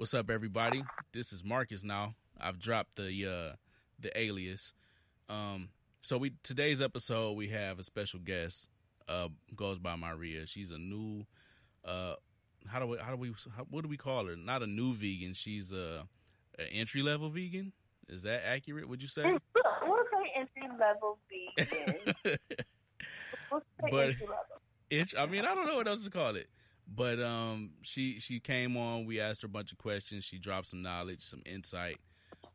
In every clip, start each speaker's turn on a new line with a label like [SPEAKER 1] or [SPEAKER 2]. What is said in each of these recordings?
[SPEAKER 1] What's up, everybody? This is Marcus. Now I've dropped the uh, the alias. Um, so we today's episode we have a special guest. Uh, goes by Maria. She's a new. Uh, how do we? How do we? How, what do we call her? Not a new vegan. She's a, an entry level vegan. Is that accurate? Would you say?
[SPEAKER 2] We'll say entry level vegan. we'll say
[SPEAKER 1] But-
[SPEAKER 2] entry level.
[SPEAKER 1] It, I mean, I don't know what else to call it. But um, she she came on. We asked her a bunch of questions. She dropped some knowledge, some insight.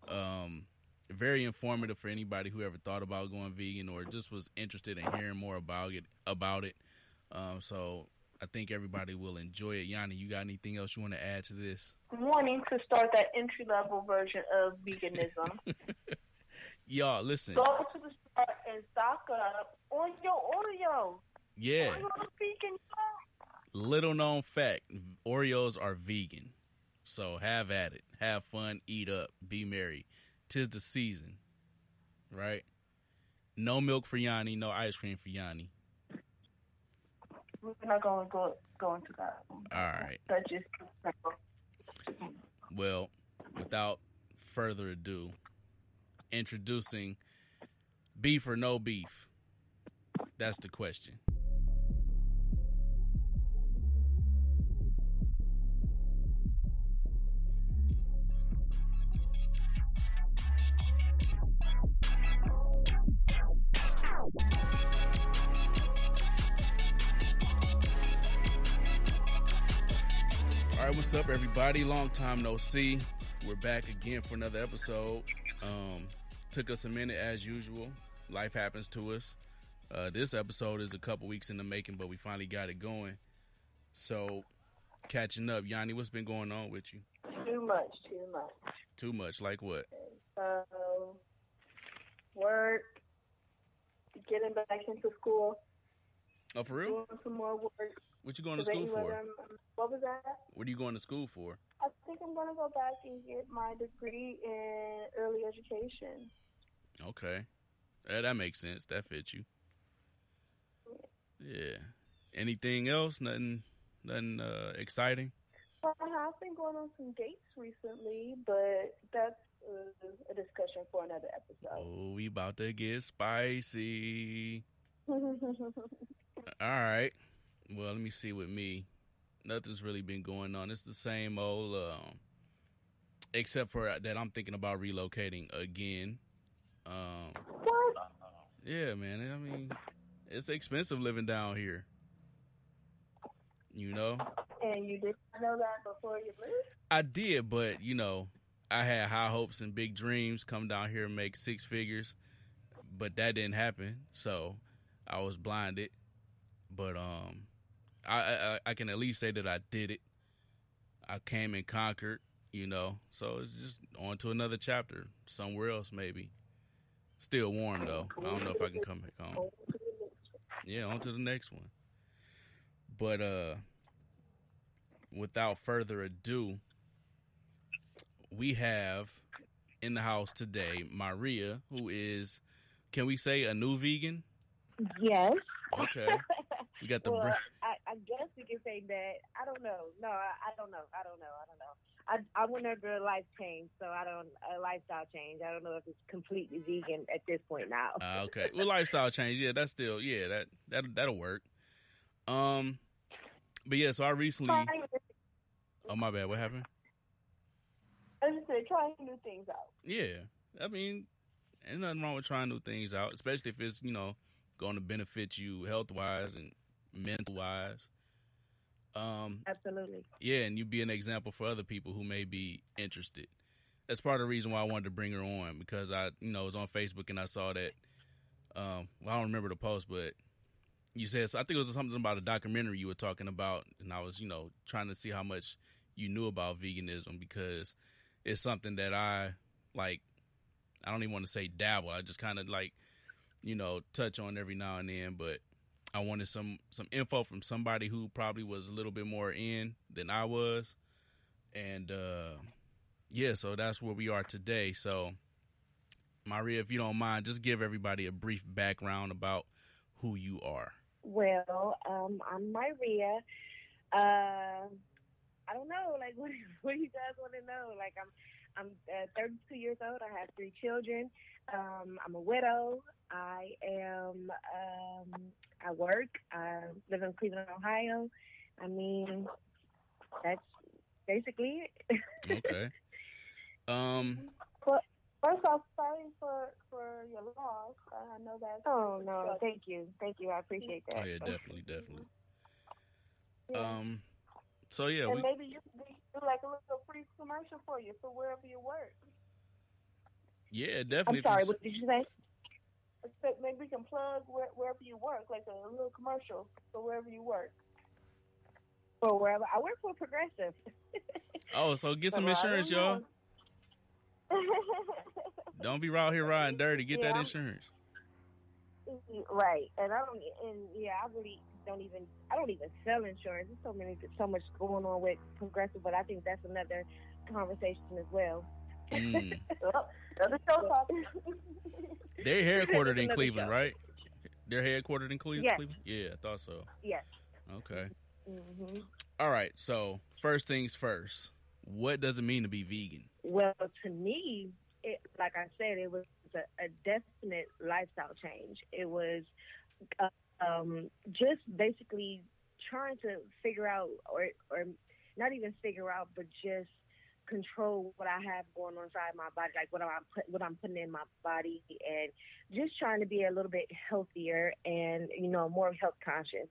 [SPEAKER 1] Um, very informative for anybody who ever thought about going vegan or just was interested in hearing more about it. About it. Um, so I think everybody will enjoy it. Yanni, you got anything else you want to add to this?
[SPEAKER 2] Wanting to start that entry level version of veganism.
[SPEAKER 1] Y'all, listen.
[SPEAKER 2] Go to the store and stock up on your Oreos.
[SPEAKER 1] Yeah,
[SPEAKER 2] Oreos vegan.
[SPEAKER 1] Little known fact: Oreos are vegan. So have at it. Have fun. Eat up. Be merry. Tis the season, right? No milk for Yanni. No ice cream for Yanni.
[SPEAKER 2] We're not going to go go into that.
[SPEAKER 1] All right.
[SPEAKER 2] Just
[SPEAKER 1] Well, without further ado, introducing beef or no beef. That's the question. All right, what's up, everybody? Long time no see. We're back again for another episode. Um, took us a minute as usual. Life happens to us. Uh, this episode is a couple weeks in the making, but we finally got it going. So, catching up, Yanni, what's been going on with you?
[SPEAKER 2] too much, too much.
[SPEAKER 1] Too much, like what?
[SPEAKER 2] So, work, getting back into school,
[SPEAKER 1] Oh, for real?
[SPEAKER 2] doing some more work.
[SPEAKER 1] What you going to school for?
[SPEAKER 2] Um, What was that?
[SPEAKER 1] What are you going to school for?
[SPEAKER 2] I think I'm going to go back and get my degree in early education.
[SPEAKER 1] Okay, yeah, that makes sense. That fits you. Yeah. Anything else? Nothing. Nothing uh, exciting.
[SPEAKER 2] I have been going on some dates recently, but that's uh, a discussion for another episode.
[SPEAKER 1] Oh, we about to get spicy. All right. Well, let me see with me. Nothing's really been going on. It's the same old, um, except for that I'm thinking about relocating again. Um,
[SPEAKER 2] what?
[SPEAKER 1] yeah, man. I mean, it's expensive living down here. You know,
[SPEAKER 2] And you didn't know that before you moved?
[SPEAKER 1] I did, but you know, I had high hopes and big dreams. Come down here and make six figures, but that didn't happen. So I was blinded. But um, I, I I can at least say that I did it. I came and conquered. You know, so it's just on to another chapter somewhere else, maybe. Still warm though. I don't know if I can come back home. Yeah, on to the next one. But uh without further ado, we have in the house today Maria, who is can we say a new vegan?
[SPEAKER 2] Yes.
[SPEAKER 1] Okay. We got the
[SPEAKER 2] Well, I, guess we can say that. I don't know. No, I, I don't know. I don't know. I don't know. I I went under a life change, so I don't a lifestyle change. I don't know if it's completely vegan at this point now.
[SPEAKER 1] Ah, okay. Well, lifestyle change. Yeah, that's still yeah that that that'll work. Um, but yeah, so I recently. Oh my bad. What happened?
[SPEAKER 2] I just said trying new things out.
[SPEAKER 1] Yeah, I mean, ain't nothing wrong with trying new things out, especially if it's you know going to benefit you health wise and mental wise. Um,
[SPEAKER 2] Absolutely.
[SPEAKER 1] yeah, and you'd be an example for other people who may be interested. That's part of the reason why I wanted to bring her on because I, you know, was on Facebook and I saw that. Um, well, I don't remember the post, but you said I think it was something about a documentary you were talking about, and I was, you know, trying to see how much you knew about veganism because it's something that I like. I don't even want to say dabble. I just kind of like, you know, touch on every now and then, but I wanted some some info from somebody who probably was a little bit more in than I was, and uh, yeah, so that's where we are today. So, Maria, if you don't mind, just give everybody a brief background about who you are.
[SPEAKER 2] Well, um, I'm Maria. Uh, I don't know. Like, what, what do you guys want to know? Like, I'm, I'm uh, 32 years old. I have three children. Um, I'm a widow. I am. Um, I work. I live in Cleveland, Ohio. I mean, that's basically it.
[SPEAKER 1] Okay. Um.
[SPEAKER 3] First off, sorry for for your loss. I know that.
[SPEAKER 2] Oh no, thank you, thank you. I appreciate that.
[SPEAKER 1] Oh yeah, definitely, definitely.
[SPEAKER 3] Yeah.
[SPEAKER 1] Um. So yeah,
[SPEAKER 3] and
[SPEAKER 1] we
[SPEAKER 3] maybe you could do like a little free commercial for you for wherever you work.
[SPEAKER 1] yeah definitely. I'm
[SPEAKER 2] sorry. What did you say?
[SPEAKER 3] So maybe we can plug where, wherever you work, like a little commercial for wherever you work.
[SPEAKER 2] For wherever I work for Progressive.
[SPEAKER 1] Oh, so get some insurance, y'all. Don't be out here riding dirty. Get
[SPEAKER 2] Yeah,
[SPEAKER 1] that insurance.
[SPEAKER 2] right, and I don't, and yeah, I really don't even, I don't even sell insurance. There's so many, so much going on with Progressive, but I think that's another conversation as well.
[SPEAKER 1] Mm.
[SPEAKER 3] Well, Another show talk.
[SPEAKER 1] They're headquartered in Cleveland,
[SPEAKER 2] show.
[SPEAKER 1] right? They're headquartered in Cle-
[SPEAKER 2] Yes.
[SPEAKER 1] Cleveland. Yeah, I thought so.
[SPEAKER 2] Yes.
[SPEAKER 1] Okay.
[SPEAKER 2] hmm
[SPEAKER 1] All right. So first things first. What does it mean to be vegan?
[SPEAKER 2] Well, to me, it, like I said, it was a, a definite lifestyle change. It was uh, um, just basically trying to figure out, or or not even figure out, but just control what I have going on inside my body, like what I'm put, what I'm putting in my body, and just trying to be a little bit healthier and you know more health conscious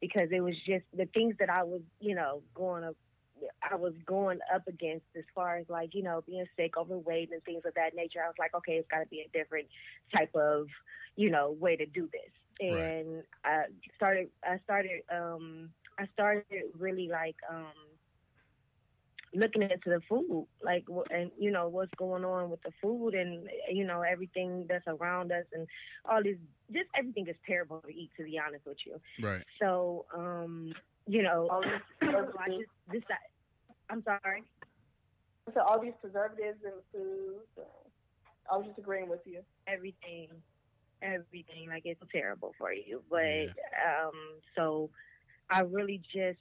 [SPEAKER 2] because it was just the things that I was you know going up I was going up against as far as like, you know, being sick, overweight and things of that nature. I was like, okay, it's got to be a different type of, you know, way to do this.
[SPEAKER 1] Right.
[SPEAKER 2] And I started, I started, um, I started really like, um, looking into the food, like, and you know, what's going on with the food and, you know, everything that's around us and all these, just everything is terrible to eat, to be honest with you.
[SPEAKER 1] Right.
[SPEAKER 2] So, um, you know,
[SPEAKER 3] All these
[SPEAKER 2] so I
[SPEAKER 3] preservatives,
[SPEAKER 2] just decided. I'm sorry.
[SPEAKER 3] so all these preservatives in food. uh, I was just agreeing with you.
[SPEAKER 2] Everything, everything like it's terrible for you. But
[SPEAKER 1] Yeah.
[SPEAKER 2] um, so I really just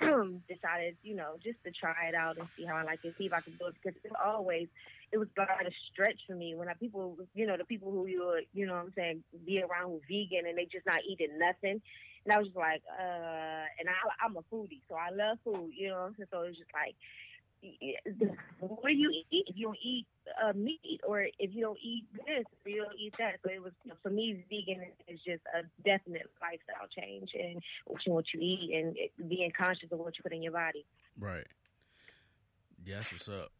[SPEAKER 2] decided, you know, just to try it out and see how I like it, see if I can do it. Because it always it was like a stretch for me when I people, you know, the people who you, you know, what I'm saying, be around who vegan and they just not eating nothing. And I was just like, uh, and I, I'm a foodie, so I love food, you know. So it's just like, what do you eat if you don't eat uh, meat, or if you don't eat this, or you don't eat that? So it was for me, vegan is just a definite lifestyle change, and watching what you eat and being conscious of what you put in your body.
[SPEAKER 1] Right. Yeah, that's what's up.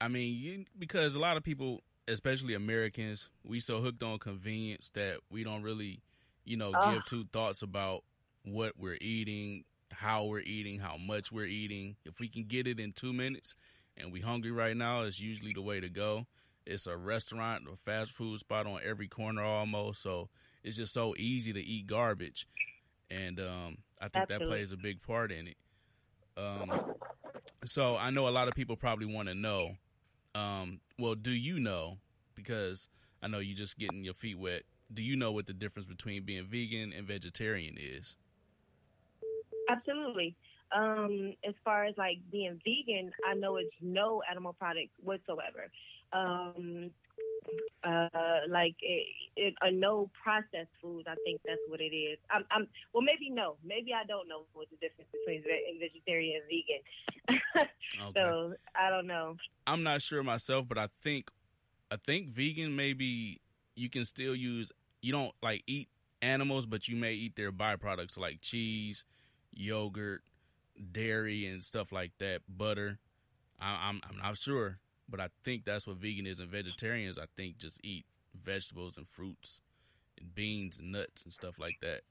[SPEAKER 1] I mean, you, because a lot of people, especially Americans, we so hooked on convenience that we don't really, you know,
[SPEAKER 2] Ah.
[SPEAKER 1] give two thoughts about what we're eating, how we're eating, how much we're eating. If we can get it in two minutes and we hungry right now, it's usually the way to go. It's a restaurant a fast food spot on every corner almost, so it's just so easy to eat garbage, and um, I think that plays a big part in it. Um, so I know a lot of people probably want to know. Um, well, do you know? Because I know you're just getting your feet wet. Do you know what the difference between being vegan and vegetarian is?
[SPEAKER 2] Absolutely. Um, as far as like being vegan, I know it's no animal products whatsoever. Um, uh, like it, it, uh, no processed foods. I think that's what it is. I'm, I'm well, maybe no, maybe I don't know what the difference between ve- vegetarian and vegan.
[SPEAKER 1] Okay.
[SPEAKER 2] so I don't know.
[SPEAKER 1] I'm not sure myself, but I think I think vegan maybe you can still use you don't like eat animals, but you may eat their byproducts like cheese, yogurt, dairy, and stuff like that. Butter. I, I'm I'm not sure, but I think that's what vegan is. And vegetarians, I think, just eat vegetables and fruits and beans and nuts and stuff like that.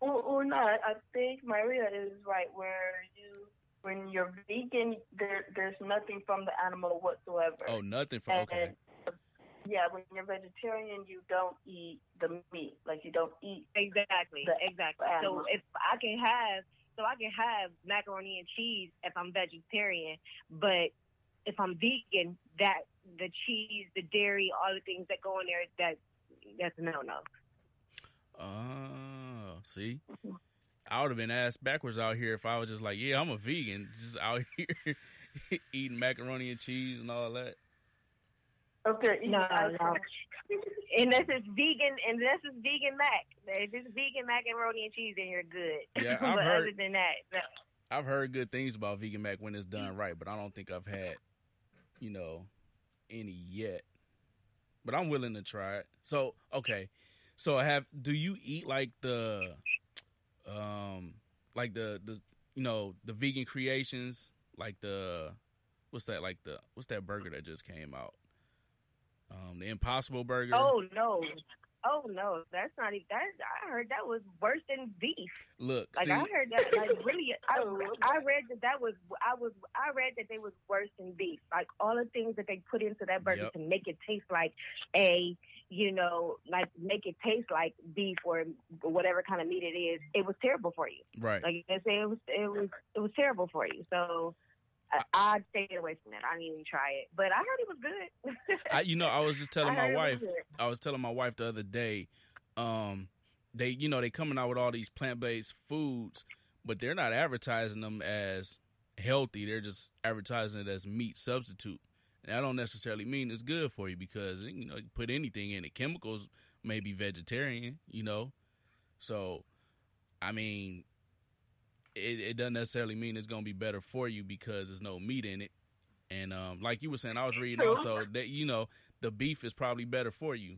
[SPEAKER 3] Or, or not. I think Maria is right. Where you, when you're vegan, there there's nothing from the animal whatsoever.
[SPEAKER 1] Oh, nothing for okay.
[SPEAKER 3] And, yeah, when you're vegetarian, you don't eat the meat. Like you don't eat.
[SPEAKER 2] Exactly.
[SPEAKER 3] The
[SPEAKER 2] exactly.
[SPEAKER 3] animal.
[SPEAKER 2] So if I can have, so I can have macaroni and cheese if I'm vegetarian, but if I'm vegan, that the cheese, the dairy, all the things that go in there, that that's no no.
[SPEAKER 1] Oh, see, mm-hmm. I would have been asked backwards out here if I was just like, yeah, I'm a vegan, just out here eating macaroni and cheese and all that.
[SPEAKER 3] Okay,
[SPEAKER 2] No, no. Unless it's vegan, unless it's vegan mac. If it's vegan mac and macaroni and cheese, then you're good.
[SPEAKER 1] Yeah,
[SPEAKER 2] but
[SPEAKER 1] I've heard-
[SPEAKER 2] other than that, no.
[SPEAKER 1] I've heard good things about vegan mac when it's done right, but I don't think I've had, you know, any yet. But I'm willing to try it. So okay, so have do you eat like the, um, like the the you know the vegan creations like the what's that like the what's that burger that just came out? Um, the Impossible Burger.
[SPEAKER 2] Oh no, oh no, that's not even. That I heard that was worse than beef.
[SPEAKER 1] Look,
[SPEAKER 2] Like
[SPEAKER 1] see,
[SPEAKER 2] I heard that, like really, I, I read that that was, I was, I read that they was worse than beef. Like all the things that they put into that burger
[SPEAKER 1] Yep.
[SPEAKER 2] to make it taste like a, you know, like make it taste like beef or whatever kind of meat it is. It was terrible for you.
[SPEAKER 1] right?
[SPEAKER 2] Like I say, it was, it was, it was terrible for you. So. I, I'd stay away from that. I didn't even try it, but I heard it was good.
[SPEAKER 1] I, you know, I was just telling
[SPEAKER 2] I
[SPEAKER 1] my wife. I was telling my wife the other day, um, they you know they coming out with all these plant based foods, but they're not advertising them as healthy. They're just advertising it as meat substitute. And that don't necessarily mean it's good for you because you know you put anything in it. Chemicals may be vegetarian, you know. So, I mean, it, it doesn't necessarily mean it's gonna be better for you because there's no meat in it. And um, like you were saying, I was reading also that you know the beef is probably better for you.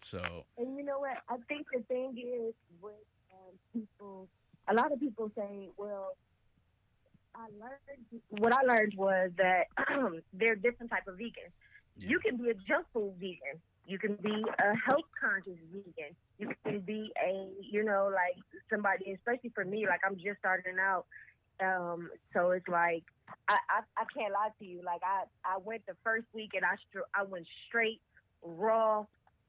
[SPEAKER 1] So
[SPEAKER 2] And you know what? I think the thing is with um, people, a lot of people say, well, I learned, what I learned was that there are different type of vegans.
[SPEAKER 1] yeah.
[SPEAKER 2] You can be a junk food vegan. You can be a health conscious vegan. You can be a, you know, like somebody, especially for me, like I'm just starting out. Um, so it's like I, I I can't lie to you. Like I I went the first week and I str- I went straight raw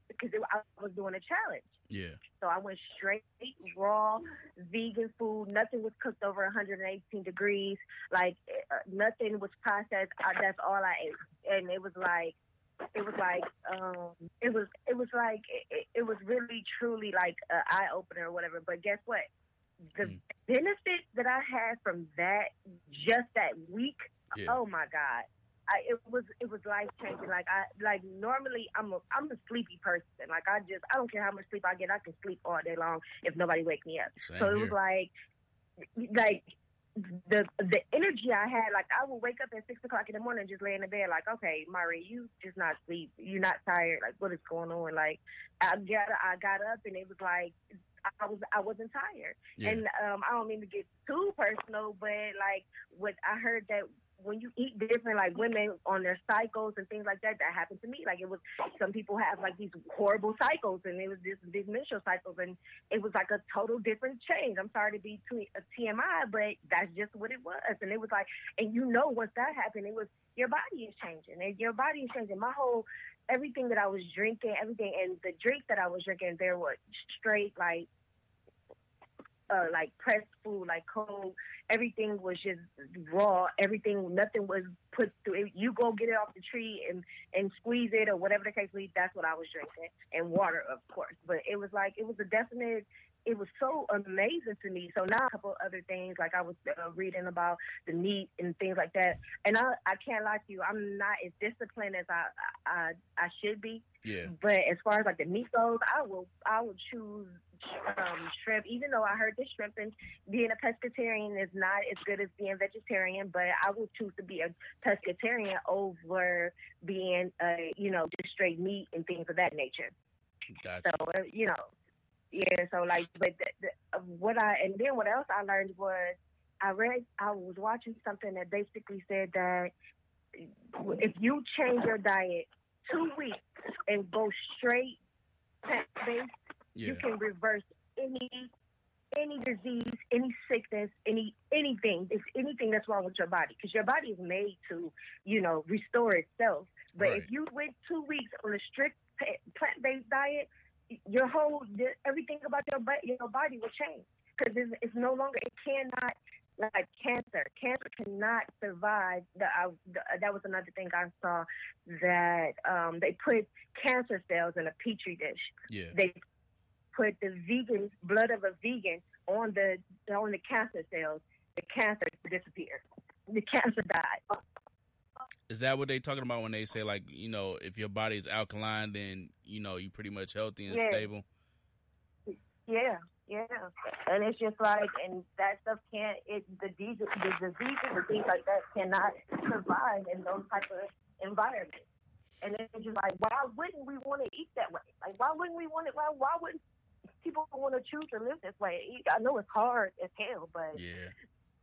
[SPEAKER 2] because it, I was doing a challenge.
[SPEAKER 1] yeah,
[SPEAKER 2] So I went straight raw vegan food. Nothing was cooked over 118 degrees. Like uh, nothing was processed. I, that's all I ate, and it was like, it was like, um, it was, it was like, it, it was really truly like an eye opener or whatever. But guess what? The
[SPEAKER 1] Mm.
[SPEAKER 2] benefit that I had from that, just that week,
[SPEAKER 1] yeah,
[SPEAKER 2] oh my god I, it was it was life changing like i like normally i'm a i'm a sleepy person like i just i don't care how much sleep i get i can sleep all day long if nobody wake me up
[SPEAKER 1] same
[SPEAKER 2] so it
[SPEAKER 1] here.
[SPEAKER 2] was like like the the energy i had like i would wake up at six o'clock in the morning just lay in the bed like okay Mari, you just not sleep. You're not tired. Like what is going on? Like i got i got up and it was like I was I wasn't tired,
[SPEAKER 1] yeah,
[SPEAKER 2] and um, I don't mean to get too personal, but like what I heard that when you eat different, like women on their cycles and things like that, that happened to me. Like it was some people have like these horrible cycles, and it was this these menstrual cycles, and it was like a total different change. I'm sorry to be too, a TMI, but that's just what it was, and it was like, and you know, once that happened, it was your body is changing, and your body is changing. My whole everything that I was drinking, everything, and the drink that I was drinking, there was straight like uh, like pressed food, like cold. Everything was just raw. Everything, nothing was put through. You go get it off the tree and and squeeze it or whatever the case may be. That's what I was drinking, and water, of course. But it was like it was a definite. It was so amazing to me. So now a couple other things, like I was uh, reading about the meat and things like that. And I, I can't lie to you, I'm not as disciplined as I, I I should be.
[SPEAKER 1] yeah,
[SPEAKER 2] But as far as like the meat goes, I will I will choose um, shrimp. Even though I heard that shrimp and being a pescatarian is not as good as being vegetarian, but I will choose to be a pescatarian over being a you know just straight meat and things of that nature.
[SPEAKER 1] gotcha.
[SPEAKER 2] So uh, you know, yeah. So like, but the, the, uh, what I and then what else I learned was I read I was watching something that basically said that if you change your diet two weeks and go straight plant based,
[SPEAKER 1] Yeah,
[SPEAKER 2] you can reverse any any disease, any sickness, any anything. It's anything that's wrong with your body because your body is made to, you know, restore itself. But
[SPEAKER 1] Right.
[SPEAKER 2] if you went two weeks on a strict plant based diet, your whole everything about your body, your body will change because it's, it's no longer it cannot like cancer. Cancer cannot survive. The, I, the, that was another thing I saw that um, they put cancer cells in a petri dish
[SPEAKER 1] yeah,
[SPEAKER 2] they put the vegan blood of a vegan on the on the cancer cells, the cancer disappeared. The cancer died.
[SPEAKER 1] Is that what they talking about when they say like you know if your body is alkaline then you know you pretty much healthy and
[SPEAKER 2] Yeah.
[SPEAKER 1] stable?
[SPEAKER 2] Yeah, yeah. And it's just like, and that stuff can't, it, the, disease, the diseases and things like that cannot survive in those type of environments. And it's just like, why wouldn't we want to eat that way? Like, why wouldn't we want it? Why, why wouldn't people want to choose to live this way? I know it's hard as hell, but
[SPEAKER 1] Yeah,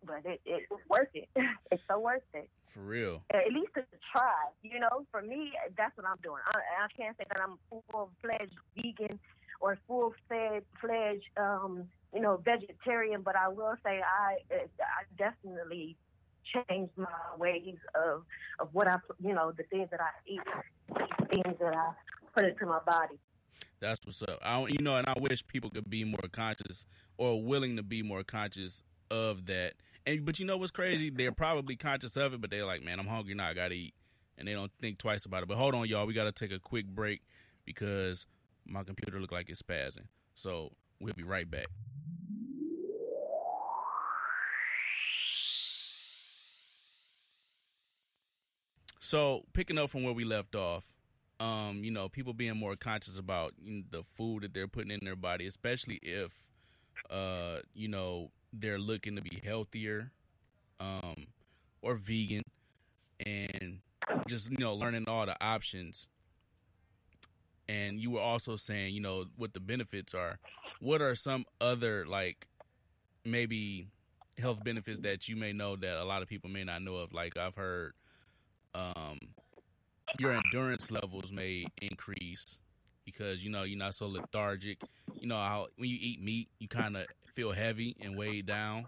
[SPEAKER 2] but it, it's worth it. It's so worth it.
[SPEAKER 1] for real.
[SPEAKER 2] At least to try, you know. For me, that's what I'm doing. I, I can't say that I'm full fledged vegan or full fledged, um, you know, vegetarian, but I will say I, I definitely changed my ways of of what I, you know, the things that I eat, things that I put into my body.
[SPEAKER 1] That's what's up. I don't, you know, and I wish people could be more conscious or willing to be more conscious of that. And but you know what's crazy? They're probably conscious of it, but they're like, "Man, I'm hungry now. I gotta eat," and they don't think twice about it. But hold on, y'all. We gotta take a quick break because my computer looked like it's spazzing. So we'll be right back. So picking up from where we left off, um, you know, people being more conscious about you know, the food that they're putting in their body, especially if, uh, you know, they're looking to be healthier, um, or vegan, and just you know, learning all the options. And you were also saying, you know, what the benefits are. What are some other like maybe health benefits that you may know that a lot of people may not know of? Like I've heard um, your endurance levels may increase because you know you're not so lethargic. You know how when you eat meat, you kind of feel heavy and weighed down.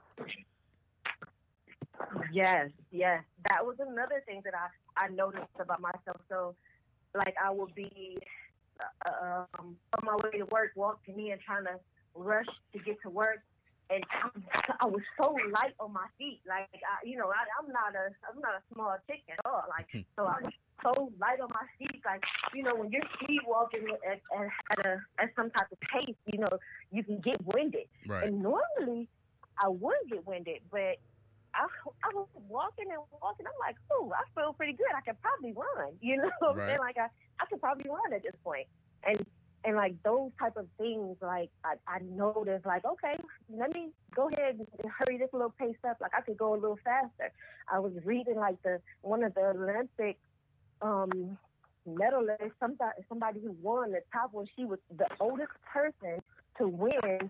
[SPEAKER 2] Yes, yes. That was another thing that I, I noticed about myself. So, like, I would be uh, um, on my way to work, walking in, trying to rush to get to work, and I, I was so light on my feet. Like, I, you know, I, I'm not a I'm not a small chick at all. Like, so I was so light on my feet. Like, you know, when you're speed walking at, at, at a at some type of pace, you know, you can get winded.
[SPEAKER 1] Right.
[SPEAKER 2] And normally, I would get winded, but I, I was walking and walking. I'm like, oh, I feel pretty good. I could probably run. You know,
[SPEAKER 1] Right.
[SPEAKER 2] saying? like I, I could probably run at this point. And and like those type of things, like I, I noticed, like okay, let me go ahead and hurry this little pace up. Like I could go a little faster. I was reading like the one of the Olympic um medalists, somebody somebody who won the top one. She was the oldest person to win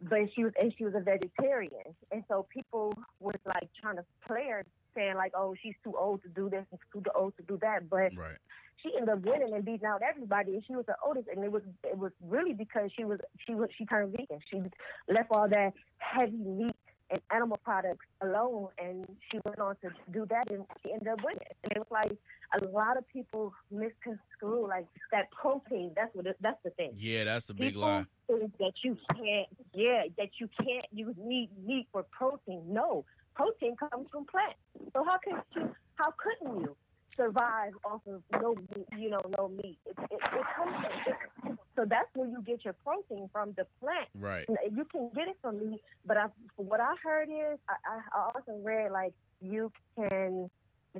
[SPEAKER 2] but she was and she was a vegetarian, and so people was like trying to play her, saying like, "Oh, she's too old to do this, and too old to do that." But
[SPEAKER 1] Right.
[SPEAKER 2] she ended up winning and beating out everybody, and she was the oldest, and it was it was really because she was she was she turned vegan. She left all that heavy meat and animal products alone, and she went on to do that, and she ended up winning. And it was like a lot of people misconstrue like that protein. That's what it, that's the thing
[SPEAKER 1] Yeah, that's the big
[SPEAKER 2] people
[SPEAKER 1] lie.
[SPEAKER 2] think that you can't yeah that you can't you need meat for protein no protein comes from plants so how could you how couldn't you survive off of no meat you know no meat it, it, it comes from different. so that's where you get your protein from the plant
[SPEAKER 1] Right.
[SPEAKER 2] you can get it from meat but I, what i heard is I I also read like you can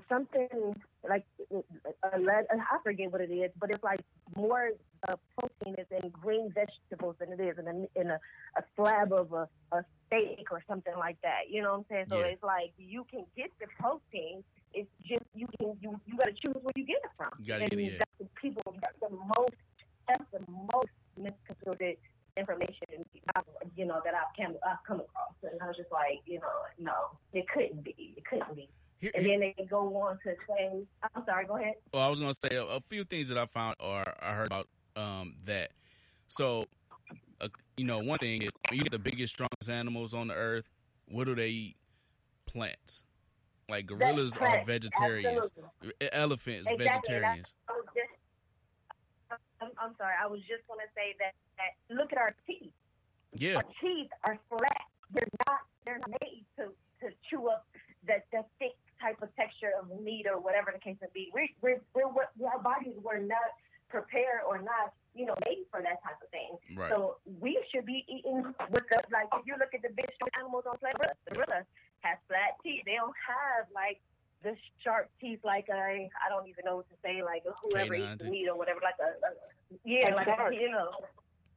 [SPEAKER 2] something like uh, lead, I forget what it is, but it's like more uh, protein is in green vegetables than it is in a in a, a slab of a, a steak or something like that. You know what I'm saying? So
[SPEAKER 1] Yeah.
[SPEAKER 2] it's like you can get the protein. It's just you can you you got to choose where you get it from.
[SPEAKER 1] You gotta
[SPEAKER 2] and
[SPEAKER 1] get it,
[SPEAKER 2] that's the people. That's the most. That's the most misconstrued information. You know that I've come I've come across, and I was just like, you know, no, it couldn't be. It couldn't be.
[SPEAKER 1] Here,
[SPEAKER 2] And then they go on to say, I'm sorry, go ahead.
[SPEAKER 1] well, I was gonna say a, a few things that I found or I heard about um, that. So, uh, you know, one thing is you get the biggest, strongest animals on the earth. What do they eat? Plants. Like gorillas are vegetarians.
[SPEAKER 2] Absolutely.
[SPEAKER 1] Elephants
[SPEAKER 2] Exactly,
[SPEAKER 1] vegetarians.
[SPEAKER 2] I was just, I'm, I'm sorry, I was just going to say that, that look at our teeth.
[SPEAKER 1] Yeah.
[SPEAKER 2] Our teeth are flat. They're not. They're made to to chew up the, the thick type of texture of meat or whatever the case may be. We we're, we're what our bodies were not prepared or not you know, made for that type of thing.
[SPEAKER 1] Right.
[SPEAKER 2] So we should be eating with the like. If you look at the big strong animals on planet, gorilla, the gorilla has flat teeth. They don't have like the sharp teeth like a I don't even know what to say like whoever
[SPEAKER 1] Canine
[SPEAKER 2] eats
[SPEAKER 1] teeth.
[SPEAKER 2] meat or whatever like a, a yeah like a, you know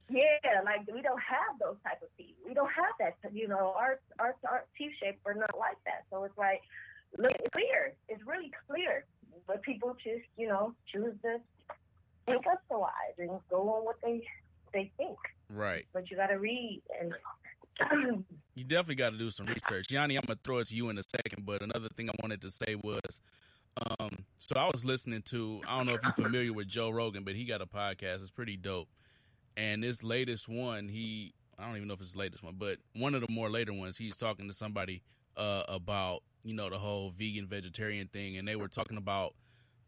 [SPEAKER 2] yeah like we don't have those type of teeth. We don't have that. You know our our our teeth shape are not like that. So it's like look it's clear. It's really clear. But people just you know choose to think otherwise and go on what they they think.
[SPEAKER 1] Right.
[SPEAKER 2] But you got to read and.
[SPEAKER 1] You definitely got to do some research. Yanni, I'm going to throw it to you in a second, but another thing I wanted to say was um, so I was listening to, I don't know if you're familiar with Joe Rogan, but he got a podcast. It's pretty dope. And this latest one, he, I don't even know if it's the latest one, but one of the more later ones, he's talking to somebody uh, about, you know, the whole vegan vegetarian thing. And they were talking about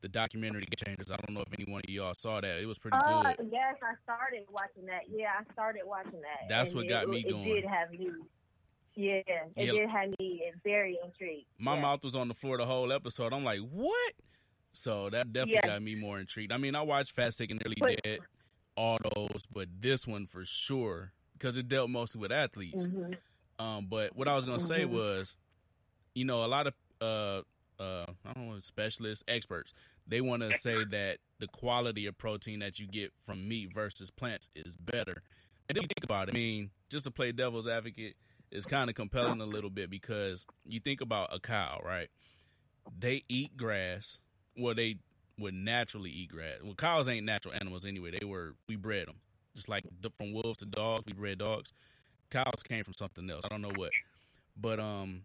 [SPEAKER 1] the documentary Changers. I don't know if any one of y'all saw that. It was pretty
[SPEAKER 2] Oh
[SPEAKER 1] good.
[SPEAKER 2] yes, I started watching that. Yeah, I started watching that.
[SPEAKER 1] That's
[SPEAKER 2] And
[SPEAKER 1] what
[SPEAKER 2] it-
[SPEAKER 1] got me
[SPEAKER 2] it,
[SPEAKER 1] going.
[SPEAKER 2] It did have me. Yeah, it
[SPEAKER 1] Yeah.
[SPEAKER 2] did have me very intrigued.
[SPEAKER 1] My
[SPEAKER 2] yeah.
[SPEAKER 1] mouth was on the floor the whole episode. I'm like, what? So that definitely
[SPEAKER 2] Yeah.
[SPEAKER 1] got me more intrigued. I mean, I watched Fat, Sick, and Nearly
[SPEAKER 2] But-
[SPEAKER 1] Dead, all those, but this one for sure because it dealt mostly with athletes.
[SPEAKER 2] Mhm.
[SPEAKER 1] Um, but what I was gonna say
[SPEAKER 2] Mhm.
[SPEAKER 1] was, you know, a lot of uh, uh, I don't know, specialists, experts, they want to say that the quality of protein that you get from meat versus plants is better. And then you think about it. I mean, just to play devil's advocate it's kind of compelling a little bit because you think about a cow, right? They eat grass. Well, they would naturally eat grass. Well, cows ain't natural animals anyway. They were we bred them, just like from wolves to dogs. We bred dogs. Cows came from something else. I don't know what, but um,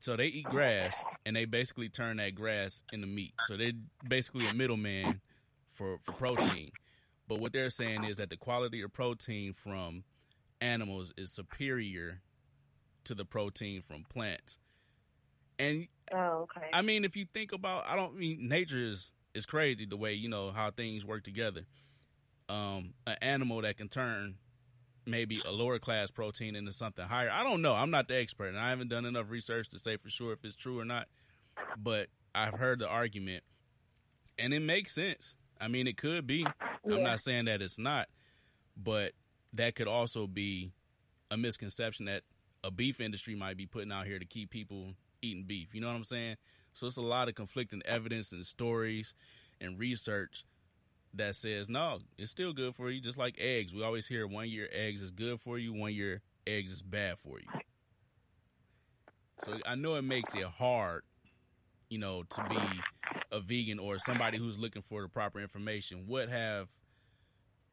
[SPEAKER 1] so they eat grass and they basically turn that grass into meat. So they're basically a middleman for for protein. But what they're saying is that the quality of protein from animals is superior to the protein from plants. And
[SPEAKER 2] Oh, okay.
[SPEAKER 1] I mean, if you think about, I don't mean nature is is crazy the way you know how things work together. Um, an animal that can turn maybe a lower class protein into something higher. I don't know. I'm not the expert, and I haven't done enough research to say for sure if it's true or not. But I've heard the argument, and it makes sense. I mean, it could be. I'm not saying that it's not, but that could also be a misconception that a beef industry might be putting out here to keep people eating beef. You know what I'm saying? So it's a lot of conflicting evidence and stories and research that says no, it's still good for you. Just like eggs, we always hear one year eggs is good for you, one year eggs is bad for you. So I know it makes it hard, you know, to be a vegan or somebody who's looking for the proper information. What have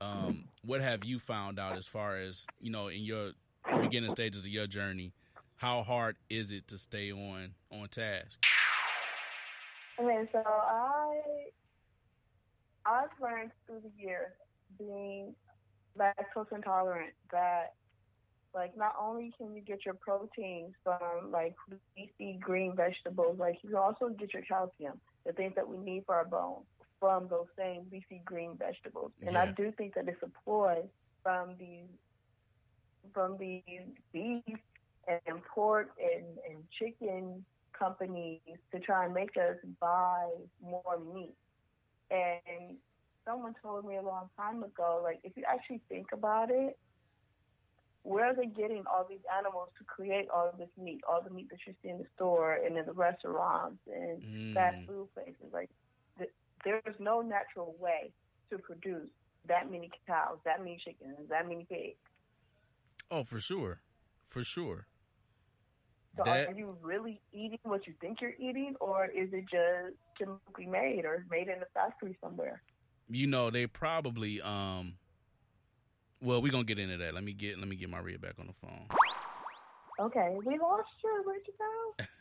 [SPEAKER 1] um what have you found out as far as, you know, in your beginning stages of your journey, how hard is it to stay on on task?
[SPEAKER 3] Okay, so I I've learned through the years being lactose intolerant that like not only can you get your proteins from like leafy green vegetables, like you can also get your calcium, the things that we need for our bones, from those same leafy green vegetables. And I do think that it's a ploy from these from these beef and pork and, and chicken companies to try and make us buy more meat. And someone told me a long time ago, like if you actually think about it, where are they getting all these animals to create all of this meat, all the meat that you see in the store and in the restaurants and
[SPEAKER 1] Mm.
[SPEAKER 3] fast food places? Like th- there's no natural way to produce that many cows, that many chickens, that many pigs.
[SPEAKER 1] Oh, for sure. For sure.
[SPEAKER 3] So
[SPEAKER 1] That-
[SPEAKER 3] are you really eating what you think you're eating, or is it just chemically made or made in a factory somewhere?
[SPEAKER 1] you know they probably um well we're gonna get into that let me get let me get maria back on the phone
[SPEAKER 3] Okay, we lost you. Where'd you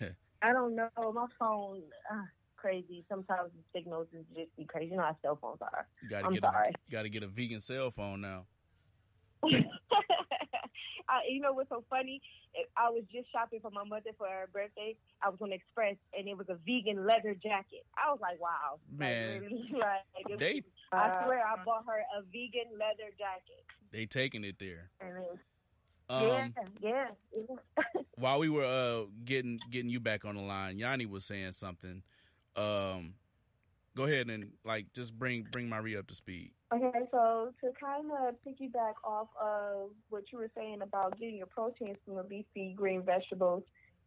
[SPEAKER 3] go?
[SPEAKER 2] I don't know. My phone, uh, crazy. Sometimes the signals is just be crazy. You know how cell phones are.
[SPEAKER 1] you gotta
[SPEAKER 2] I'm
[SPEAKER 1] get
[SPEAKER 2] sorry.
[SPEAKER 1] a you gotta get a vegan cell phone now
[SPEAKER 2] I, you know what's so funny? I was just shopping for my mother for her birthday. I was on Express, and it was a vegan leather jacket. I was like, wow,
[SPEAKER 1] Man.
[SPEAKER 2] really, like, it-
[SPEAKER 1] they
[SPEAKER 2] I swear, I bought her a vegan leather jacket.
[SPEAKER 1] they taking it there
[SPEAKER 2] And it
[SPEAKER 1] um
[SPEAKER 2] yeah, yeah.
[SPEAKER 1] while we were uh getting getting you back on the line yanni was saying something um go ahead and like just bring bring Marie up to speed.
[SPEAKER 3] Okay, so to kind of piggyback off of what you were saying about getting your proteins from the leafy green vegetables,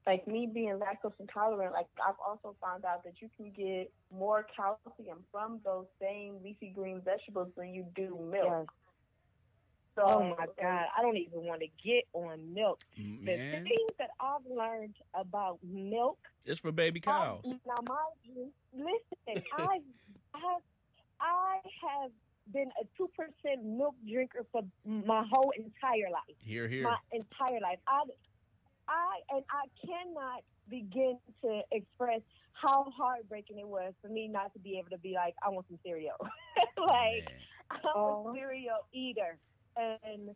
[SPEAKER 3] like me being lactose intolerant, like I've also found out that you can get more calcium from those same leafy green vegetables than you do milk.
[SPEAKER 2] Yes.
[SPEAKER 3] So,
[SPEAKER 2] Oh my God, I don't even want to get on milk.
[SPEAKER 1] Mm,
[SPEAKER 2] The
[SPEAKER 1] Man,
[SPEAKER 2] things that I've learned about milk.
[SPEAKER 1] it's for baby cows.
[SPEAKER 2] I, now, mind you, listen, I have, I have been a two percent milk drinker for my whole entire life.
[SPEAKER 1] Here, here.
[SPEAKER 2] My entire life. I, I and I cannot begin to express how heartbreaking it was for me not to be able to be like, I want some cereal. like,
[SPEAKER 1] Man.
[SPEAKER 2] I'm
[SPEAKER 3] Oh.
[SPEAKER 2] a cereal eater, and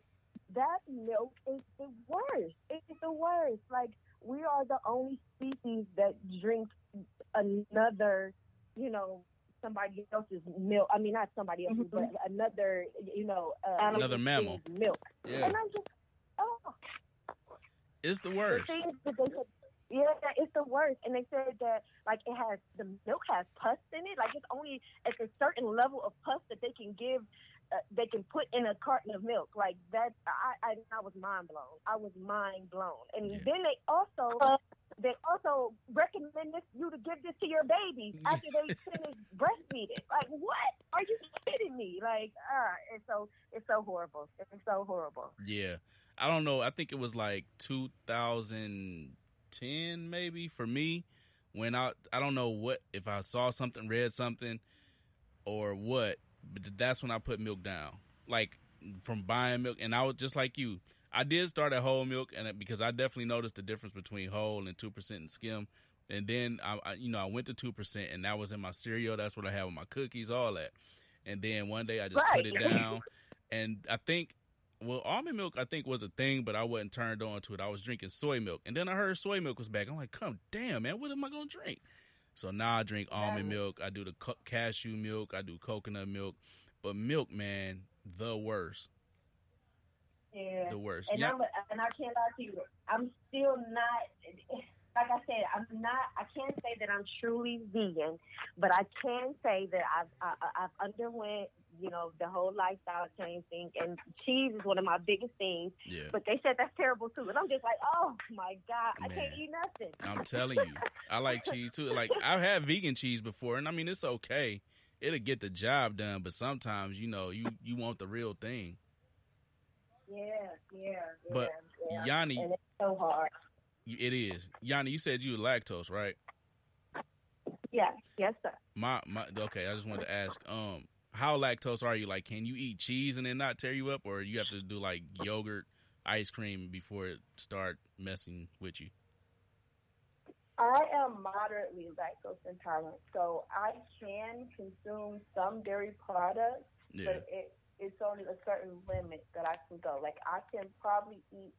[SPEAKER 2] that milk is the worst. It's the worst. Like we are the only species that drink another, you know, somebody else's milk. I mean, not somebody else's,
[SPEAKER 3] Mhm.
[SPEAKER 2] but another, you know, uh,
[SPEAKER 3] Another
[SPEAKER 2] living
[SPEAKER 1] mammal.
[SPEAKER 2] milk.
[SPEAKER 1] Yeah,
[SPEAKER 2] And I'm just, oh,
[SPEAKER 1] it's the
[SPEAKER 2] the
[SPEAKER 1] worst.
[SPEAKER 2] things that they said, yeah, it's the worst. And they said that like it has the milk has pus in it. Like it's only at a certain level of pus that they can give. Uh, they can put in a carton of milk like that. I, I I was mind blown. I was mind blown. And
[SPEAKER 1] Yeah.
[SPEAKER 2] then they also they also recommend this you to give this to your baby after they finish breastfeeding. Like what? Are you kidding me? Like uh, it's so it's so horrible. It's so horrible.
[SPEAKER 1] Yeah. I don't know. I think it was like 2010 maybe for me when I I don't know what if I saw something, read something or what, but that's when I put milk down. Like from buying milk and I was just like you. I did start at whole milk and it- because I definitely noticed the difference between whole and 2% and skim. And then I, I you know, I went to 2% and that was in my cereal, that's what I had with my cookies, all that. And then one day I just put it down and I think well, almond milk I think was a thing, but I wasn't turned on to it. I was drinking soy milk, and then I heard soy milk was back. I'm like, come damn man, what am I gonna drink? So now I drink almond
[SPEAKER 3] Right.
[SPEAKER 1] milk. I do the co- cashew milk. I do coconut milk, but milk, man, the worst,
[SPEAKER 3] Yeah.
[SPEAKER 1] the worst.
[SPEAKER 2] And
[SPEAKER 1] Yeah,
[SPEAKER 2] I'm and I can't lie to you. I'm still not like I said. I'm not. I can't say that I'm truly vegan, but I can say that I've I, I- I've underwent you know the whole lifestyle change thing, and cheese is one of my biggest things.
[SPEAKER 1] yeah.
[SPEAKER 2] But they said that's terrible too, and I'm just like, oh my god, I can't eat nothing.
[SPEAKER 1] I'm telling you, I like cheese too. Like I've had vegan cheese before, and I mean it's okay. It'll get the job done, but sometimes you know you you want the real thing.
[SPEAKER 2] Yeah, yeah, yeah.
[SPEAKER 1] But
[SPEAKER 2] yeah.
[SPEAKER 1] Yanni,
[SPEAKER 2] and it's so hard.
[SPEAKER 1] it is Yanni. You said you were lactose, right?
[SPEAKER 2] Yes, yes, sir.
[SPEAKER 1] My my okay. I just wanted to ask, um, how lactose are you? Like, can you eat cheese and then not tear you up, or you have to do like yogurt, ice cream before it start messing with you?
[SPEAKER 3] I am moderately lactose intolerant, so I can consume some dairy products,
[SPEAKER 1] Yeah,
[SPEAKER 3] but it, it's only a certain limit that I can go. Like I can probably eat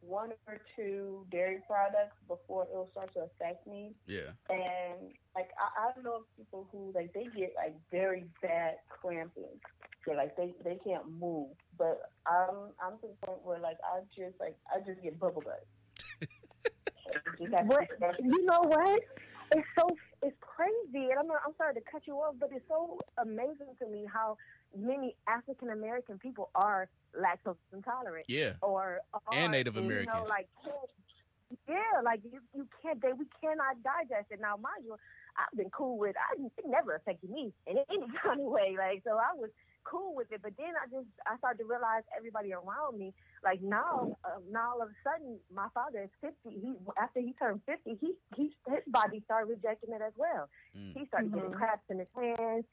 [SPEAKER 3] one or two dairy products before it will start to affect me.
[SPEAKER 1] yeah,
[SPEAKER 3] And like I, I know people who like they get like very bad cramping. So like they they can't move. But I'm I'm to the point where like I just like I just get bubble gut. Just
[SPEAKER 2] What you know what? It's so it's crazy, and I'm not, I'm sorry to cut you off, but it's so amazing to me how many African American people are lactose intolerant
[SPEAKER 1] yeah,
[SPEAKER 2] or are,
[SPEAKER 1] And Native
[SPEAKER 2] you know,
[SPEAKER 1] Americans.
[SPEAKER 2] like yeah, like you you can't they we cannot digest it. Now, mind you, I've been cool with I it never affected me in any kind of way. Like so, I was cool with it. But then I just I started to realize everybody around me. Like now, uh, now all of a sudden, my father is fifty. He after he turned fifty, he he his body started rejecting it as well.
[SPEAKER 1] Mm.
[SPEAKER 2] He started getting
[SPEAKER 3] Mhm.
[SPEAKER 2] cramps in his hands.